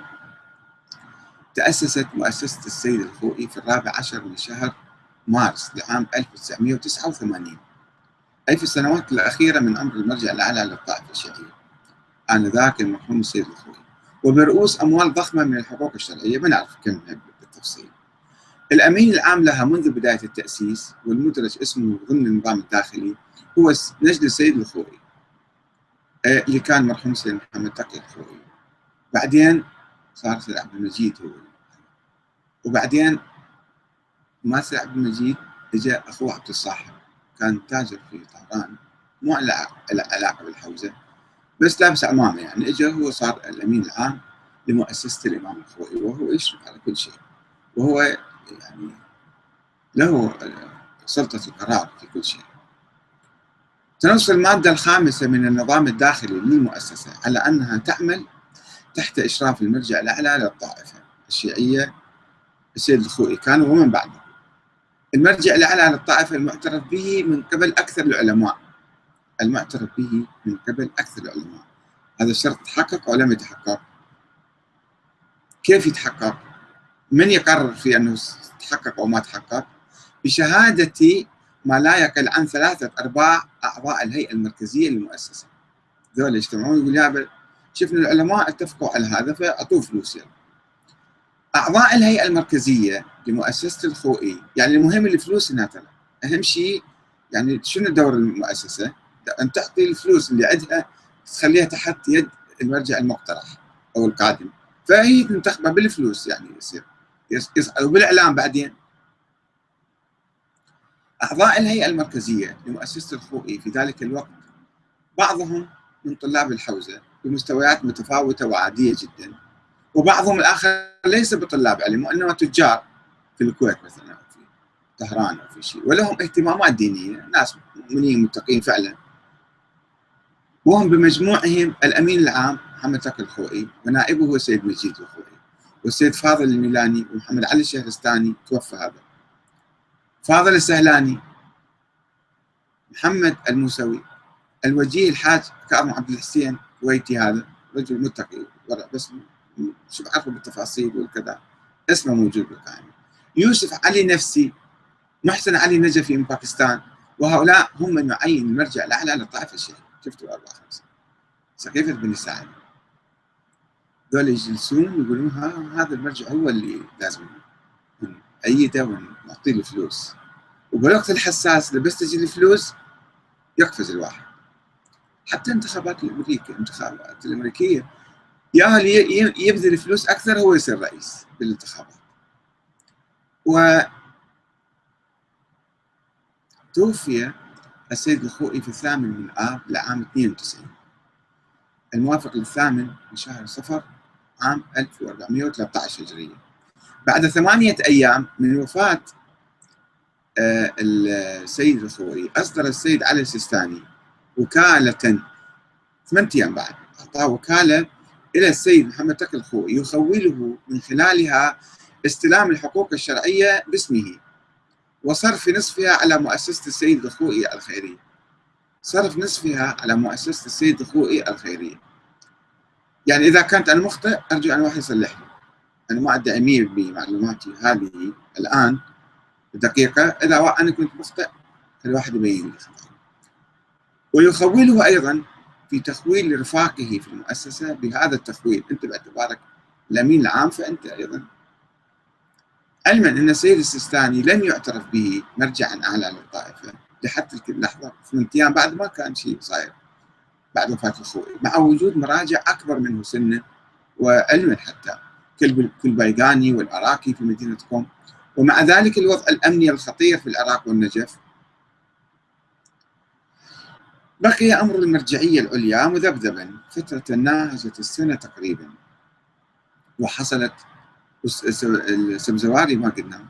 A: تأسست مؤسسة السيد الخوئي في الرابع عشر من شهر مارس لعام 1989 أي في السنوات الأخيرة من أمر المرجع الأعلى للطائفة الشيعية. آنذاك المرحوم السيد الخوئي. وبرؤوس أموال ضخمة من الحقوق الشرعية. ما نعرف كم بالتفصيل. الأمين العام لها منذ بداية التأسيس والمدرج اسمه ضمن النظام الداخلي هو نجد السيد الخوئي آه، اللي كان مرحوم سيد محمد تقي الخوئي بعدين صار سيد عبد المجيد هو. وبعدين ما سيد عبد المجيد اجى أخوه عبد الصاحب كان تاجر في طهران مو على علاقة بالحوزة بس لابس عمامة يعني. اجى هو صار الأمين العام لمؤسسة الإمام الخوئي وهو يشرف على كل شيء. وهو يعني له سلطة القرار في كل شيء. تنص المادة الخامسة من النظام الداخلي للمؤسسة على أنها تعمل تحت إشراف المرجع الأعلى للطائفة الشيعية السيد الخوئي. كان ومن بعده. المرجع الأعلى للطائفة المعترف به من قبل أكثر العلماء. المعترف به من قبل أكثر العلماء. هذا الشرط تحقق أو لم يتحقق؟ كيف يتحقق؟ من يقرر في أنه تحقق أو ما تحقق بشهادة ما لا يقل عن ثلاثة أرباع أعضاء الهيئة المركزية للمؤسسة. ذول يجتمعون يقول يا شفنا العلماء اتفقوا على هذا فأعطوه فلوس يعني. أعضاء الهيئة المركزية لمؤسسة الخوئي يعني المهم الفلوس هنا ترى. أهم شيء يعني شنو دور المؤسسة؟ أن تعطي الفلوس اللي عندها تخليها تحت يد المرجع المقترح أو القادم. فهي تنتخبها بالفلوس يعني يصير. وبالإعلام بعدين. أعضاء الهيئة المركزية لمؤسسة الخوئي في ذلك الوقت بعضهم من طلاب الحوزة بمستويات متفاوتة وعادية جدا وبعضهم الآخر ليس بطلاب علم وإنما تجار في الكويت مثلا في طهران أو في شيء. ولهم اهتمامات دينية ناس مؤمنين متقين فعلا. وهم بمجموعهم الأمين العام محمد تقي الخوئي ونائبه السيد مجيد الخوئي. والسيد فاضل الميلاني ومحمد علي الشهرستاني توفى هذا. فاضل السهلاني محمد الموسوي الوجيه الحاج كاظم عبد الحسين كويتي هذا رجل متقي بس شو بعرفه بالتفاصيل والكذا اسمه موجود بالقائمة. يوسف علي نفسي محسن علي نجفي من باكستان وهؤلاء هم من يعين المرجع الأعلى للطائفه الشيعيه شفتوا أربعة خمسة. سقيفة بني سعد. ذول يجلسون يقولون هذا المرجع هو اللي لازم ايده ونعطيه الفلوس. وبالوقت الحساس اذا بس تجي الفلوس يقفز الواحد. حتى انتخابات الأمريكية الانتخابات الأمريكية يا يبذل فلوس أكثر هو يصير رئيس بالانتخابات. و توفي السيد الخوئي في الثامن من آب لعام 92 الموافق للثامن من شهر صفر عام 1413 هجرية. بعد ثمانية أيام من وفاة آه، السيد الخوئي أصدر السيد علي السيستاني وكالة ثمانية أيام بعد أعطاه وكالة إلى السيد محمد تقي الخوئي يخوله من خلالها استلام الحقوق الشرعية باسمه وصرف نصفها على مؤسسة السيد الخوئي الخيرية صرف نصفها على مؤسسة السيد الخوئي الخيرية يعني إذا كانت أنا مخطئ أرجو أن واحد يصلح لي أنا ما أدعي بمعلوماتي هذه الآن دقيقة إذا أنا كنت مخطئ الواحد يبين لي ويخوله أيضا في تخويل رفاقه في المؤسسة بهذا التخويل. أنت باعتبارك الأمين العام فأنت أيضا. علما أن السيد السيستاني لم يعترف به مرجعا أعلى للطائفة لحتى تلك اللحظة ثمان أيام بعد ما كان شيء صاير. بعد وفاة الخوئي مع وجود مراجع أكبر منه سنا وعلما حتى. كالبيغاني والعراقي في مدينة قم. ومع ذلك الوضع الأمني الخطير في العراق والنجف. بقي أمر المرجعية العليا مذبذبا. فترة ناهزة السنة تقريبا. وحصلت السبزواري ما قلنا.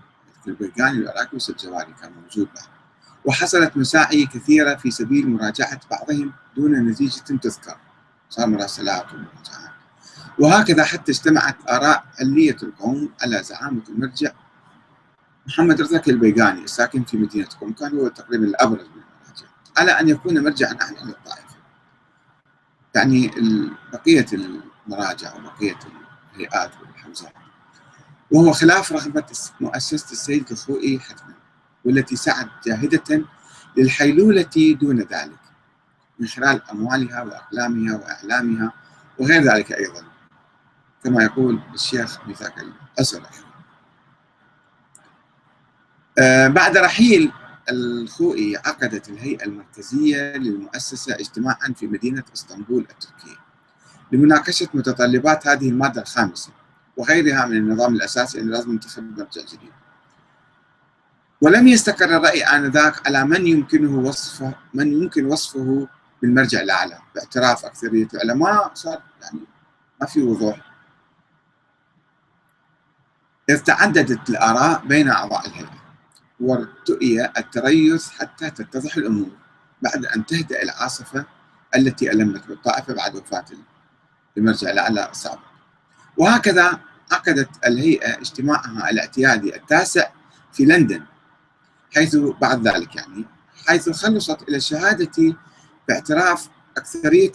A: البرقاني والعراقي والسبزواري كان موجود بعد. وحصلت مساعي كثيرة في سبيل مراجعة بعضهم دون نتيجة تذكر. صار مراسلات ومراجعات وهكذا حتى اجتمعت آراء علية القوم على زعامة المرجع. محمد رزاق البيقاني الساكن في مدينة قم كان هو تقريبا الأبرز من المراجع على أن يكون مرجعا أعلى للطائفة يعني بقية المراجع وبقية الهيئات والحوزات. وهو خلاف رغبة مؤسسة السيد الخوئي حتما. والتي سعت جاهدة للحيلولة دون ذلك من خلال أموالها وأقلامها وأعلامها وغير ذلك أيضا. كما يقول الشيخ ميثاق الأسرة آه بعد رحيل الخوئي عقدت الهيئة المركزية للمؤسسة اجتماعا في مدينة إسطنبول التركية لمناقشة متطلبات هذه المادة الخامسة وغيرها من النظام الأساسي أنه لازم ينتخب مرجع جديد. ولم يستقر الرأي آنذاك على من يمكنه وصفه من يمكن وصفه بالمرجع الأعلى. باعتراف أكثرية العلماء صار يعني ما في وضوح. إذ تعددت الآراء بين أعضاء الهيئة وارتؤي التريث حتى تتضح الأمور بعد أن تهدأ العاصفة التي ألمت بالطائفة بعد وفاة المرجع الأعلى السابق. وهكذا عقدت الهيئة اجتماعها الاعتيادي التاسع في لندن حيث بعد ذلك يعني حيث خلصت إلى الشهادة باعتراف أكثرية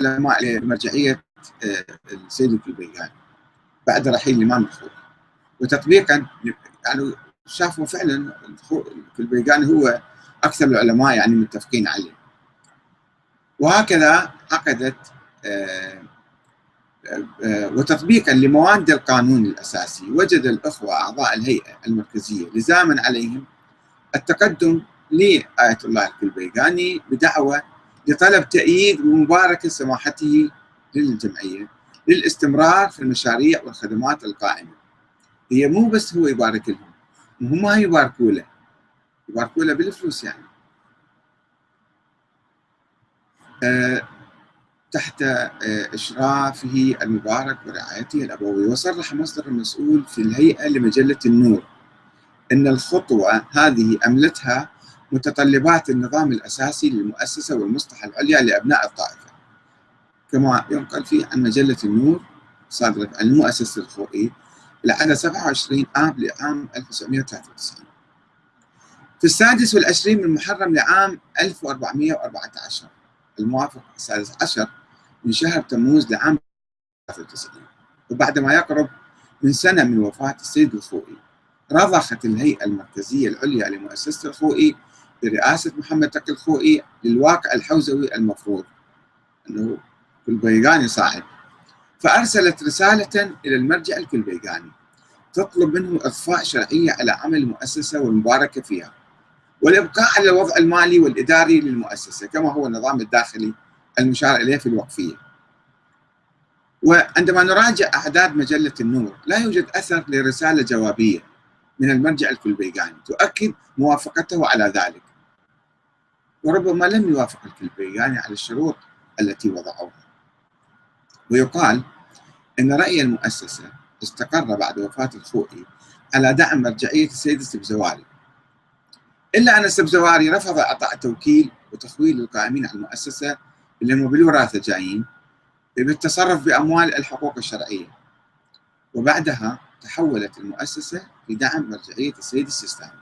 A: العلماء لمرجعية آه، السيد الكلبيغاني بعد رحيل الإمام الخوي. وتطبيقا يعني شافوا فعلا الكلبيغاني هو أكثر العلماء يعني متفقين عليه. وهكذا عقدت آه، وتطبيقا لمواد القانون الأساسي وجد الأخوة أعضاء الهيئة المركزية لزاما عليهم التقدم لآية الله الكلبيغاني بدعوة لطلب تأييد ومباركة سماحته للجمعية للاستمرار في المشاريع والخدمات القائمة. هي مو بس هو يبارك لهم هم ما يباركوا له يباركوا له بالفلوس يعني. أه تحت آه، إشرافه المبارك ورعايته الأبوية. وصرح مصدر المسؤول في الهيئة لمجلة النور أن الخطوة هذه أملتها متطلبات النظام الأساسي للمؤسسة والمصلحة العليا لأبناء الطائفة. كما ينقل فيه عن مجلة النور صادرة عن المؤسسة الخوئي العدد 27 آب لعام 1993 في السادس والعشرين من محرم لعام 1414 الموافق السادس عشر من شهر تموز لعام 93 وبعد ما يقرب من سنة من وفاة السيد الخوئي رضخت الهيئة المركزية العليا لمؤسسة الخوئي برئاسة محمد تقي الخوئي للواقع الحوزوي المفروض. أنه كلبيغاني صاحب. فأرسلت رسالة إلى المرجع الكلبيغاني تطلب منه إضفاء شرعية على عمل المؤسسة والمباركة فيها. والإبقاء على الوضع المالي والإداري للمؤسسة كما هو النظام الداخلي المشار إليه في الوقفية. وعندما نراجع أعداد مجلة النور لا يوجد أثر لرسالة جوابية من المرجع الكلبيغاني تؤكد موافقته على ذلك. وربما لم يوافق الكلبيغاني على الشروط التي وضعوها. ويقال أن رأي المؤسسة استقر بعد وفاة الخوئي على دعم مرجعية السيد السبزواري. إلا أن السبزواري رفض إعطاء توكيل وتخويل القائمين على المؤسسة اللي هم بالوراثة جايين بالتصرف بأموال الحقوق الشرعية. وبعدها تحولت المؤسسة لدعم مرجعية السيد السيستاني.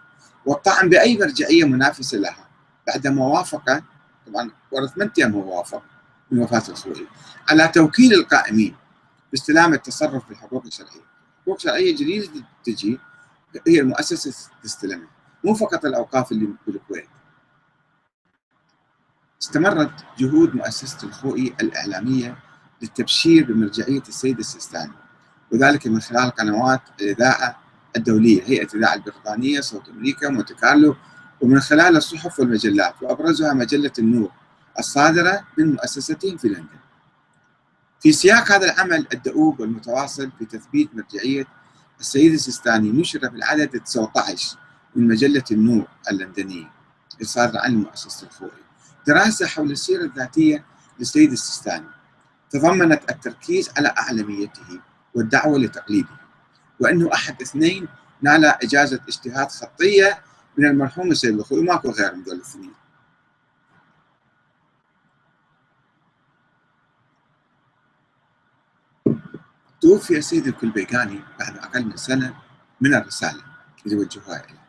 A: والطعن بأي مرجعية منافسة لها؟ بعدما وافق طبعا ورث من تيم هو وافق من وفاة الخوئي على توكيل القائمين باستلام التصرف بالحقوق الشرعية. حقوق شرعية جديدة تجي هي المؤسسة تستلمها. مو فقط الأوقاف اللي بالكويت. استمرت جهود مؤسسة الخوئي الإعلامية للتبشير بمرجعية السيد السيستاني وذلك من خلال قنوات الإذاعة الدولية هيئة الإذاعة البريطانية صوت أمريكا مونتي كارلو ومن خلال الصحف والمجلات وأبرزها مجلة النور الصادرة من مؤسستهم في لندن. في سياق هذا العمل الدؤوب والمتواصل في تثبيت مرجعية السيد السيستاني نشر في العدد 19 من مجلة النور اللندنية الصادرة عن مؤسسة الخوئي. دراسة حول السيرة الذاتية للسيد السيستاني. تضمنت التركيز على أعلميته والدعوة لتقليده وأنه أحد اثنين نال إجازة اجتهاد خطية من المرحوم السيد الخوئي ماكو غير من دول الاثنين. توفي السيد الكلبيكاني بعد أقل من سنة من الرسالة اللي وجهوها إليه.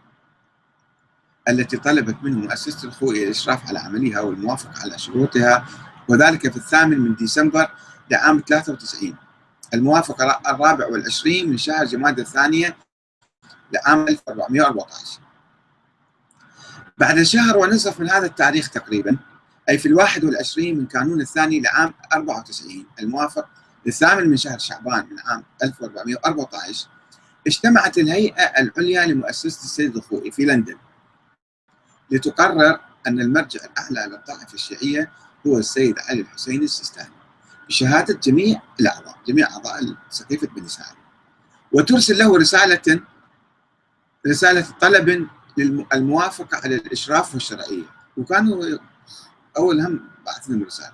A: التي طلبت منه مؤسسة الخوئي الإشراف على عملها والموافقة على شروطها وذلك في الثامن من ديسمبر لعام 93 الموافقة الرابع والعشرين من شهر جماد الثانية لعام 1414 بعد شهر ونصف من هذا التاريخ تقريبا أي في الواحد والعشرين من كانون الثاني لعام 94 الموافق للثامن من شهر شعبان من عام 1414 اجتمعت الهيئة العليا لمؤسسة السيد الخوئي في لندن. لتقرر أن المرجع الأعلى للطائفة الشيعية هو السيد علي الحسين السيستاني. بشهادة جميع الأعضاء جميع أعضاء سقيفة بني سعد وترسل له رسالة رسالة طلب للموافقة على الإشراف والشرعية. وكان أول هم بعث لهم رسالة.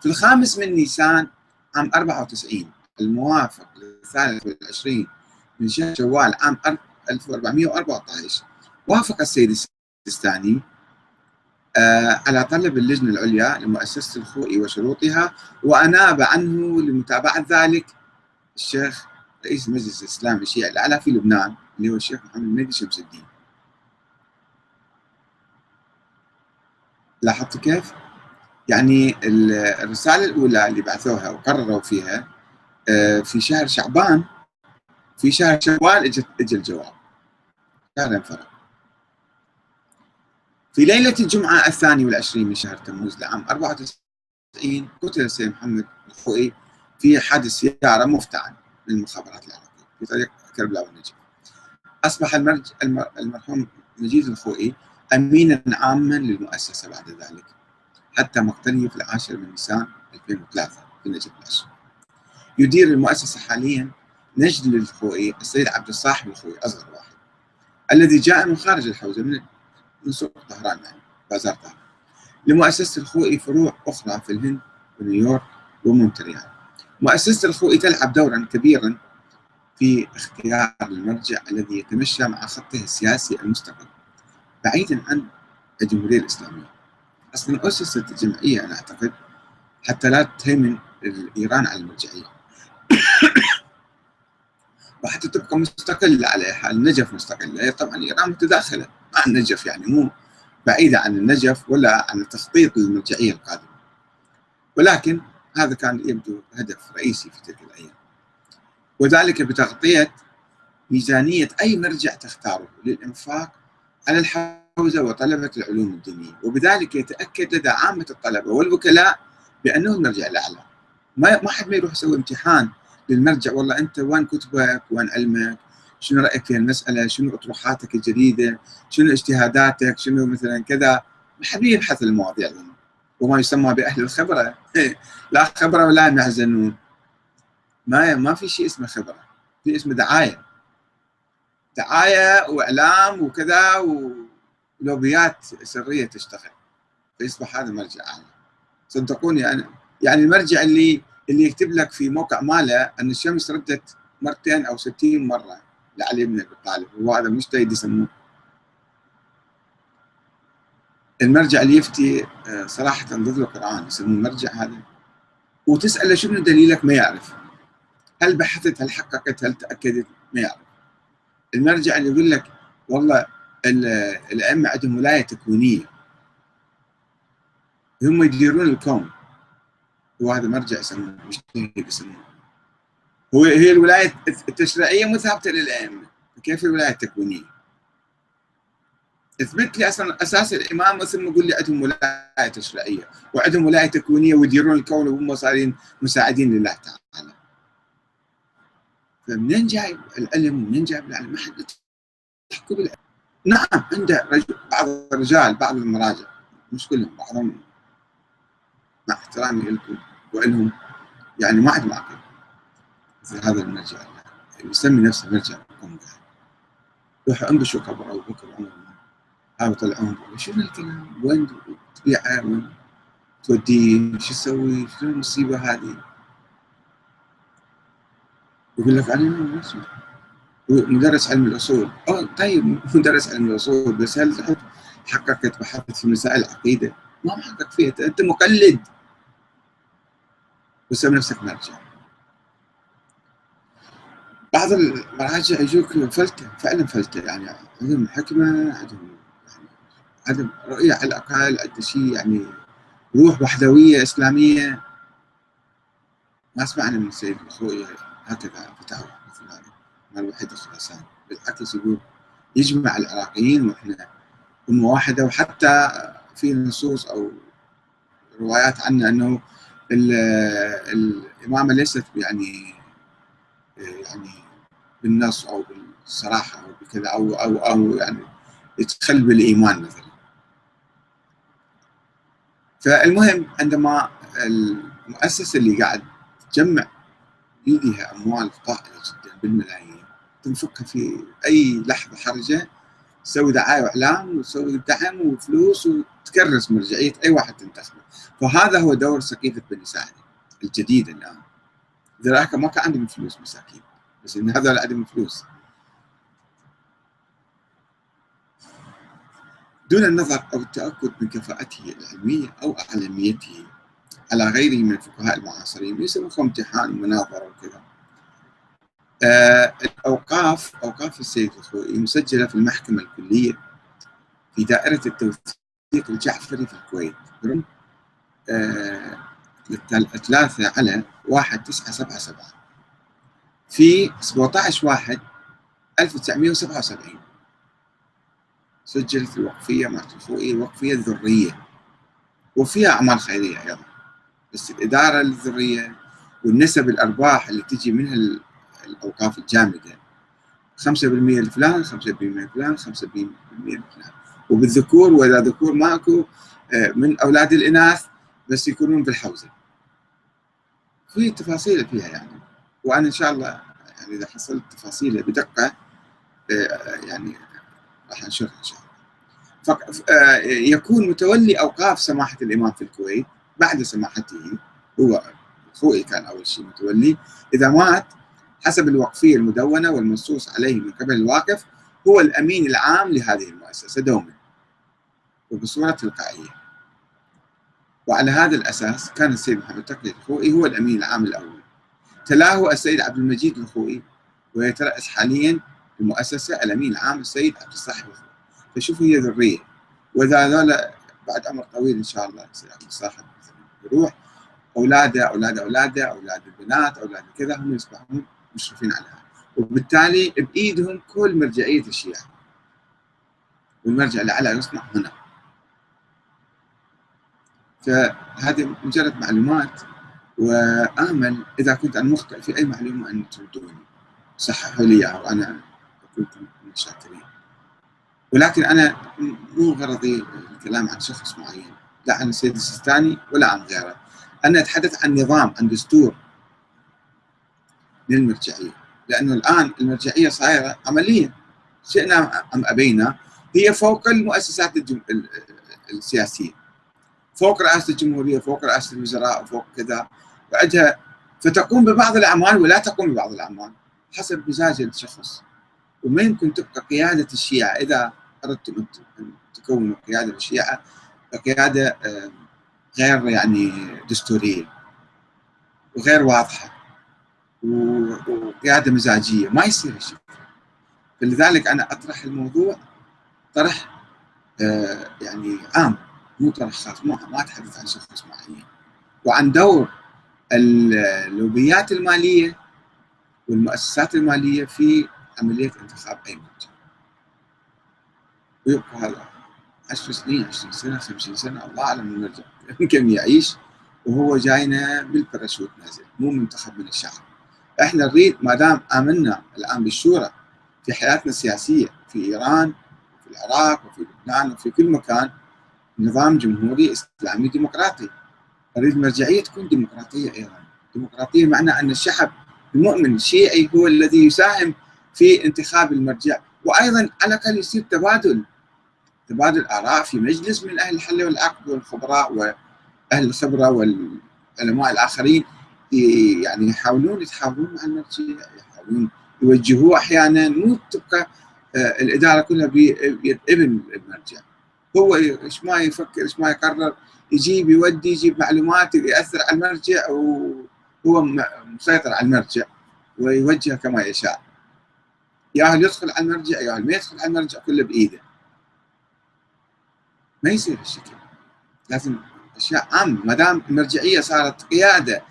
A: في الخامس من نيسان عام 94 الموافق للثالث والعشرين من شهر شوال عام 1414 وافق السيد السيستاني آه، على طلب اللجنة العليا لمؤسسة الخوئي وشروطها وأناب عنه لمتابعة ذلك الشيخ رئيس المجلس الإسلامي الشيعي الأعلى في لبنان اللي هو الشيخ محمد المهدي شمس الدين. لاحظت كيف؟ يعني الرسالة الأولى اللي بعثوها وقرروا فيها آه، في شهر شعبان في شهر شوال اجى الجواب. شهرين فرق في ليلة الجمعة الثاني والعشرين من شهر تموز لعام 94 قتل السيد محمد الخوئي في حادث سيارة مفتعل من المخابرات العراقية في طريق كربلاء والنجف. أصبح المرج المرحوم مجيد الخوئي أمينا عاما للمؤسسة بعد ذلك حتى مقتله في العاشر من نيسان 2003 في نجف الأشهر يدير المؤسسة حاليا نجد الخوئي السيد عبد الصاحب الخوئي أصغر واحد الذي جاء من خارج الحوزة من من سوق طهران يعني بازار طهران. لمؤسسة الخوئي فروع أخرى في الهند ونيويورك ومونتريال. مؤسسة الخوئي تلعب دورا كبيرا في اختيار المرجع الذي يتمشى مع خطه السياسي المستقل بعيدا عن الجمهورية الإسلامية. أصلا أسست الجمعية أنا أعتقد حتى لا تهيمن إيران على المرجعية. وحتى تبقى مستقلة على حال النجف مستقلة. طبعا إيران متداخلة. مع النجف يعني مو بعيدة عن النجف ولا عن التخطيط للمرجعية القادمة. ولكن هذا كان يبدو هدف رئيسي في تلك الأيام. وذلك بتغطية ميزانية أي مرجع تختاره للإنفاق على الحوزة وطلبة العلوم الدينية. وبذلك يتأكد لدى عامة الطلبة والوكلاء بأنه المرجع الأعلى. ما ما حد ما يروح يسوي امتحان للمرجع والله أنت وين كتبك؟ وين علمك؟ شنو رأيك في المساله شنو أطروحاتك الجديدة؟ شنو اجتهاداتك؟ شنو مثلا كذا؟ ما حد يبحث المواضيع دي وما يسمى بأهل الخبرة. لا خبرة ولا محزنون ما ما في شيء اسمه خبرة. في اسمه دعاية. دعاية وإعلام وكذا ولوبيات سرية تشتغل. فيصبح هذا مرجع أعلى. صدقوني أنا. يعني المرجع اللي اللي يكتب لك في موقع ماله أن الشمس ردت مرتين أو 60 مرة. لعلي بن أبي طالب. وهذا مجتهد يسموه. المرجع اللي يفتي آه، صراحة ضد القرآن يسموه المرجع هذا. وتساله شنو دليلك؟ ما يعرف. هل بحثت؟ هل حققت؟ هل تأكدت؟ ما يعرف. المرجع اللي يقول لك والله الأئمة عندهم ولاية تكوينية. هم يديرون الكون. وهذا مرجع يسمونه مجتهد يسمونه هو هي الولايه التشريعية مو ثابتة للائمه كيف الولايه التكوينيه؟ إثبت لي أصلا أساس الإمام ثم قول لي عندهم ولاية تشريعية وعندهم ولاية تكوينية ويديرون الكون وهم صارين مساعدين لله تعالى. فمنين جايب العلم ومنين جايب العلم؟ ما حد تحكوا بالعلم. نعم عنده رجل بعض الرجال بعض المراجع مش كلهم بعضهم مع احترامي لكم والهم يعني ما عندهم عقل مثل هذا المرجع يسمي نفسه مرجع قوم روحوا انبشوا قبر ابو بكر وعمر هاي طلعون شنو الكلام؟ وين تبيعه وين توديه شو تسوي؟ شنو المصيبة هذه؟ يقول لك أنا مدرس علم الأصول. آه طيب مدرس علم الأصول. بس هل حققت بحثت في مسائل العقيده؟ ما محقق فيها. أنت مقلد. وسمي نفسك مرجع بعض المراجع يجوك فلتة فعلا فلتة يعني عندهم حكمة عندهم يعني عندهم رؤية على الأقل عندهم شيء يعني روح وحدوية إسلامية. ما سمعنا من السيد الخوئي هكذا فتاوى مثل هذه مال الوحيد الخراسان بالعكس يقول يجمع العراقيين وإحنا أمة واحدة. وحتى في نصوص أو روايات عنه أنه الإمامة ليست يعني يعني بالنص أو بالصراحة أو بكذا أو أو أو يعني يتخل بالإيمان مثلا. فالمهم عندما المؤسسة اللي قاعد تجمع بيدها أموال طائلة جدا بالملايين تنفكها في أي لحظة حرجة تسوي دعاية وإعلام وتسوي دعم وفلوس وتكرس مرجعية أي واحد تنتخبه. فهذا هو دور سقيفة بني ساعد الجديد ذلك ما كان عندهم فلوس مساكين بس إن هذول عندهم فلوس. دون النظر أو التأكد من كفاءته العلمية أو أعلميته على غيره من الفقهاء المعاصرين يسموه امتحان ومناظرة وكذا. آه الأوقاف أوقاف السيد الخوئي مسجلة في المحكمة الكلية في دائرة التوثيق الجعفري في الكويت. آه ثلاثة على واحد تسعة سبعة سبعة. في 17 واحد 1977 سجلت الوقفية مالت الخوئي الوقفية الذرية وفيها أعمال خيرية أيضا. بس الإدارة الذرية والنسب الأرباح اللي تجي منها الأوقاف الجامدة. 5% لفلان 5% لفلان 5% لفلان. وبالذكور وإذا ذكور ماكو آه، من أولاد الإناث بس يكونون بالحوزة. في تفاصيل فيها يعني. وأنا إن شاء الله يعني إذا حصلت تفاصيله بدقة آه، يعني راح أنشرها إن شاء الله. آه، يكون متولي أوقاف سماحة الإمام في الكويت بعد سماحته. هو خوئي كان أول شيء متولي. إذا مات حسب الوقفية المدونة والمنصوص عليه من قبل الواقف هو الأمين العام لهذه المؤسسة دوما. وبصورة تلقائية. وعلى هذا الأساس كان السيد محمد تقي الخوئي هو الأمين العام الأول. تلاه السيد عبد المجيد الخوئي ويترأس حاليا المؤسسة الأمين العام السيد عبد الصاحب الخوئي فشوفوا هي ذرية. وإذا هذول بعد عمر طويل إن شاء الله السيد عبد الصاحب يروح. أولاده أولاد أولاده أولاد البنات أولاد كذا هم يصبحون مشرفين عليها وبالتالي بإيدهم كل مرجعية الشيعة. والمرجع الأعلى يصنع هنا. فهذه مجرد معلومات وآمل إذا كنت أنا مخطئ في أي معلومة أن تردوني. صححوا لي إياها وأنا كنت من ولكن أنا مو غرضي الكلام عن شخص معين لا عن السيد السيستاني ولا عن غيره. أنا أتحدث عن نظام عن دستور للمرجعية. لأنه الآن المرجعية صايرة عمليا. شئنا أم أبينا هي فوق المؤسسات السياسية. فوق رئاسة الجمهورية فوق رئاسة الوزراء فوق كذا. بعدها فتقوم ببعض الأعمال ولا تقوم ببعض الأعمال حسب مزاج الشخص. وما يمكن تبقى قيادة الشيعة إذا أردتم أن تكونوا قيادة الشيعة قيادة غير يعني دستورية وغير واضحة وقيادة مزاجية. ما يصير الشيء فلذلك أنا أطرح الموضوع طرح آه، يعني عام. مو مو ما أتحدث عن شخص معين. وعن دور اللوبيات المالية والمؤسسات المالية في عملية انتخاب أي مرجع ويبقى هذا 10 سنين 20 سنة 50 سنة الله أعلم المرجع كم يعيش. وهو جاينا بالباراشوت نازل مو منتخب من الشعب. إحنا نريد ما دام آمنا الآن بالشورى في حياتنا السياسية في إيران وفي العراق وفي لبنان وفي كل مكان نظام جمهوري إسلامي ديمقراطي. نريد المرجعيه تكون ديمقراطية أيضا. ديمقراطية معنى أن الشعب المؤمن الشيعي هو الذي يساهم في انتخاب المرجع. وأيضا على الأقل يصير تبادل. تبادل آراء في مجلس من أهل الحل والعقد والخبراء وأهل الخبرة والعلماء الآخرين. يعني يحاولون يتحاورون مع المرجع يحاولون يوجهوه أحيانا. مو تبقى آه، الإدارة كلها بيد ابن المرجع. هو إيش ما يفكر إيش ما يقرر يجيب يودي يجيب معلومات يأثر على المرجع وهو مسيطر على المرجع ويوجهه كما يشاء. ياهل يدخل على المرجع ياهل ما يدخل على المرجع كله بإيده. ما يصير هالشكل. لازم أشياء عامة ما دام المرجعيه صارت قيادة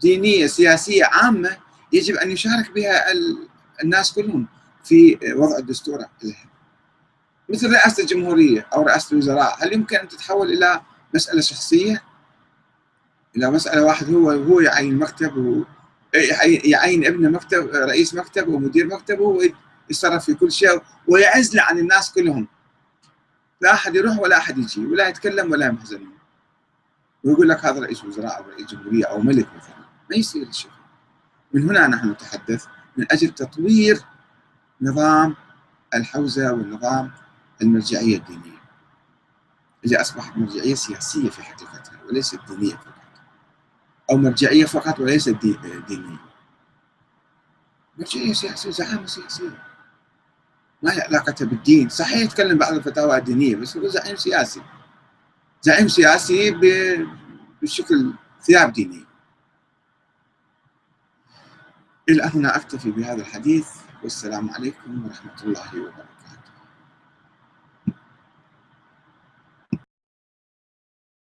A: دينية سياسية عامة يجب أن يشارك بها الناس كلهم في وضع الدستور مثل رئاسة الجمهورية أو رئاسة الوزراء هل يمكن أن تتحول إلى مسألة شخصية؟ إلى مسألة واحد هو هو يعين مكتب و يعين ابنه مكتب رئيس مكتب ومدير مكتب ويتصرف في كل شيء ويعزله عن الناس كلهم. لا أحد يروح ولا أحد يجي ولا يتكلم ولا يمحزن ويقول لك هذا رئيس وزراء أو رئيس جمهورية أو ملك مثلا. ما يصير الشيء من هنا نحن نتحدث من أجل تطوير نظام الحوزة والنظام المرجعية الدينية. اللي أصبحت مرجعية سياسية في حقيقتها وليست دينية فقط. أو مرجعية فقط وليست دينية. مرجعية سياسية زعامة سياسية. ما هي علاقته بالدين. صحيح يتكلم بعض الفتاوى الدينية بس هو زعيم سياسي. زعيم سياسي بشكل ثياب دينية إلى هنا أكتفي بهذا الحديث والسلام عليكم ورحمة الله وبركاته.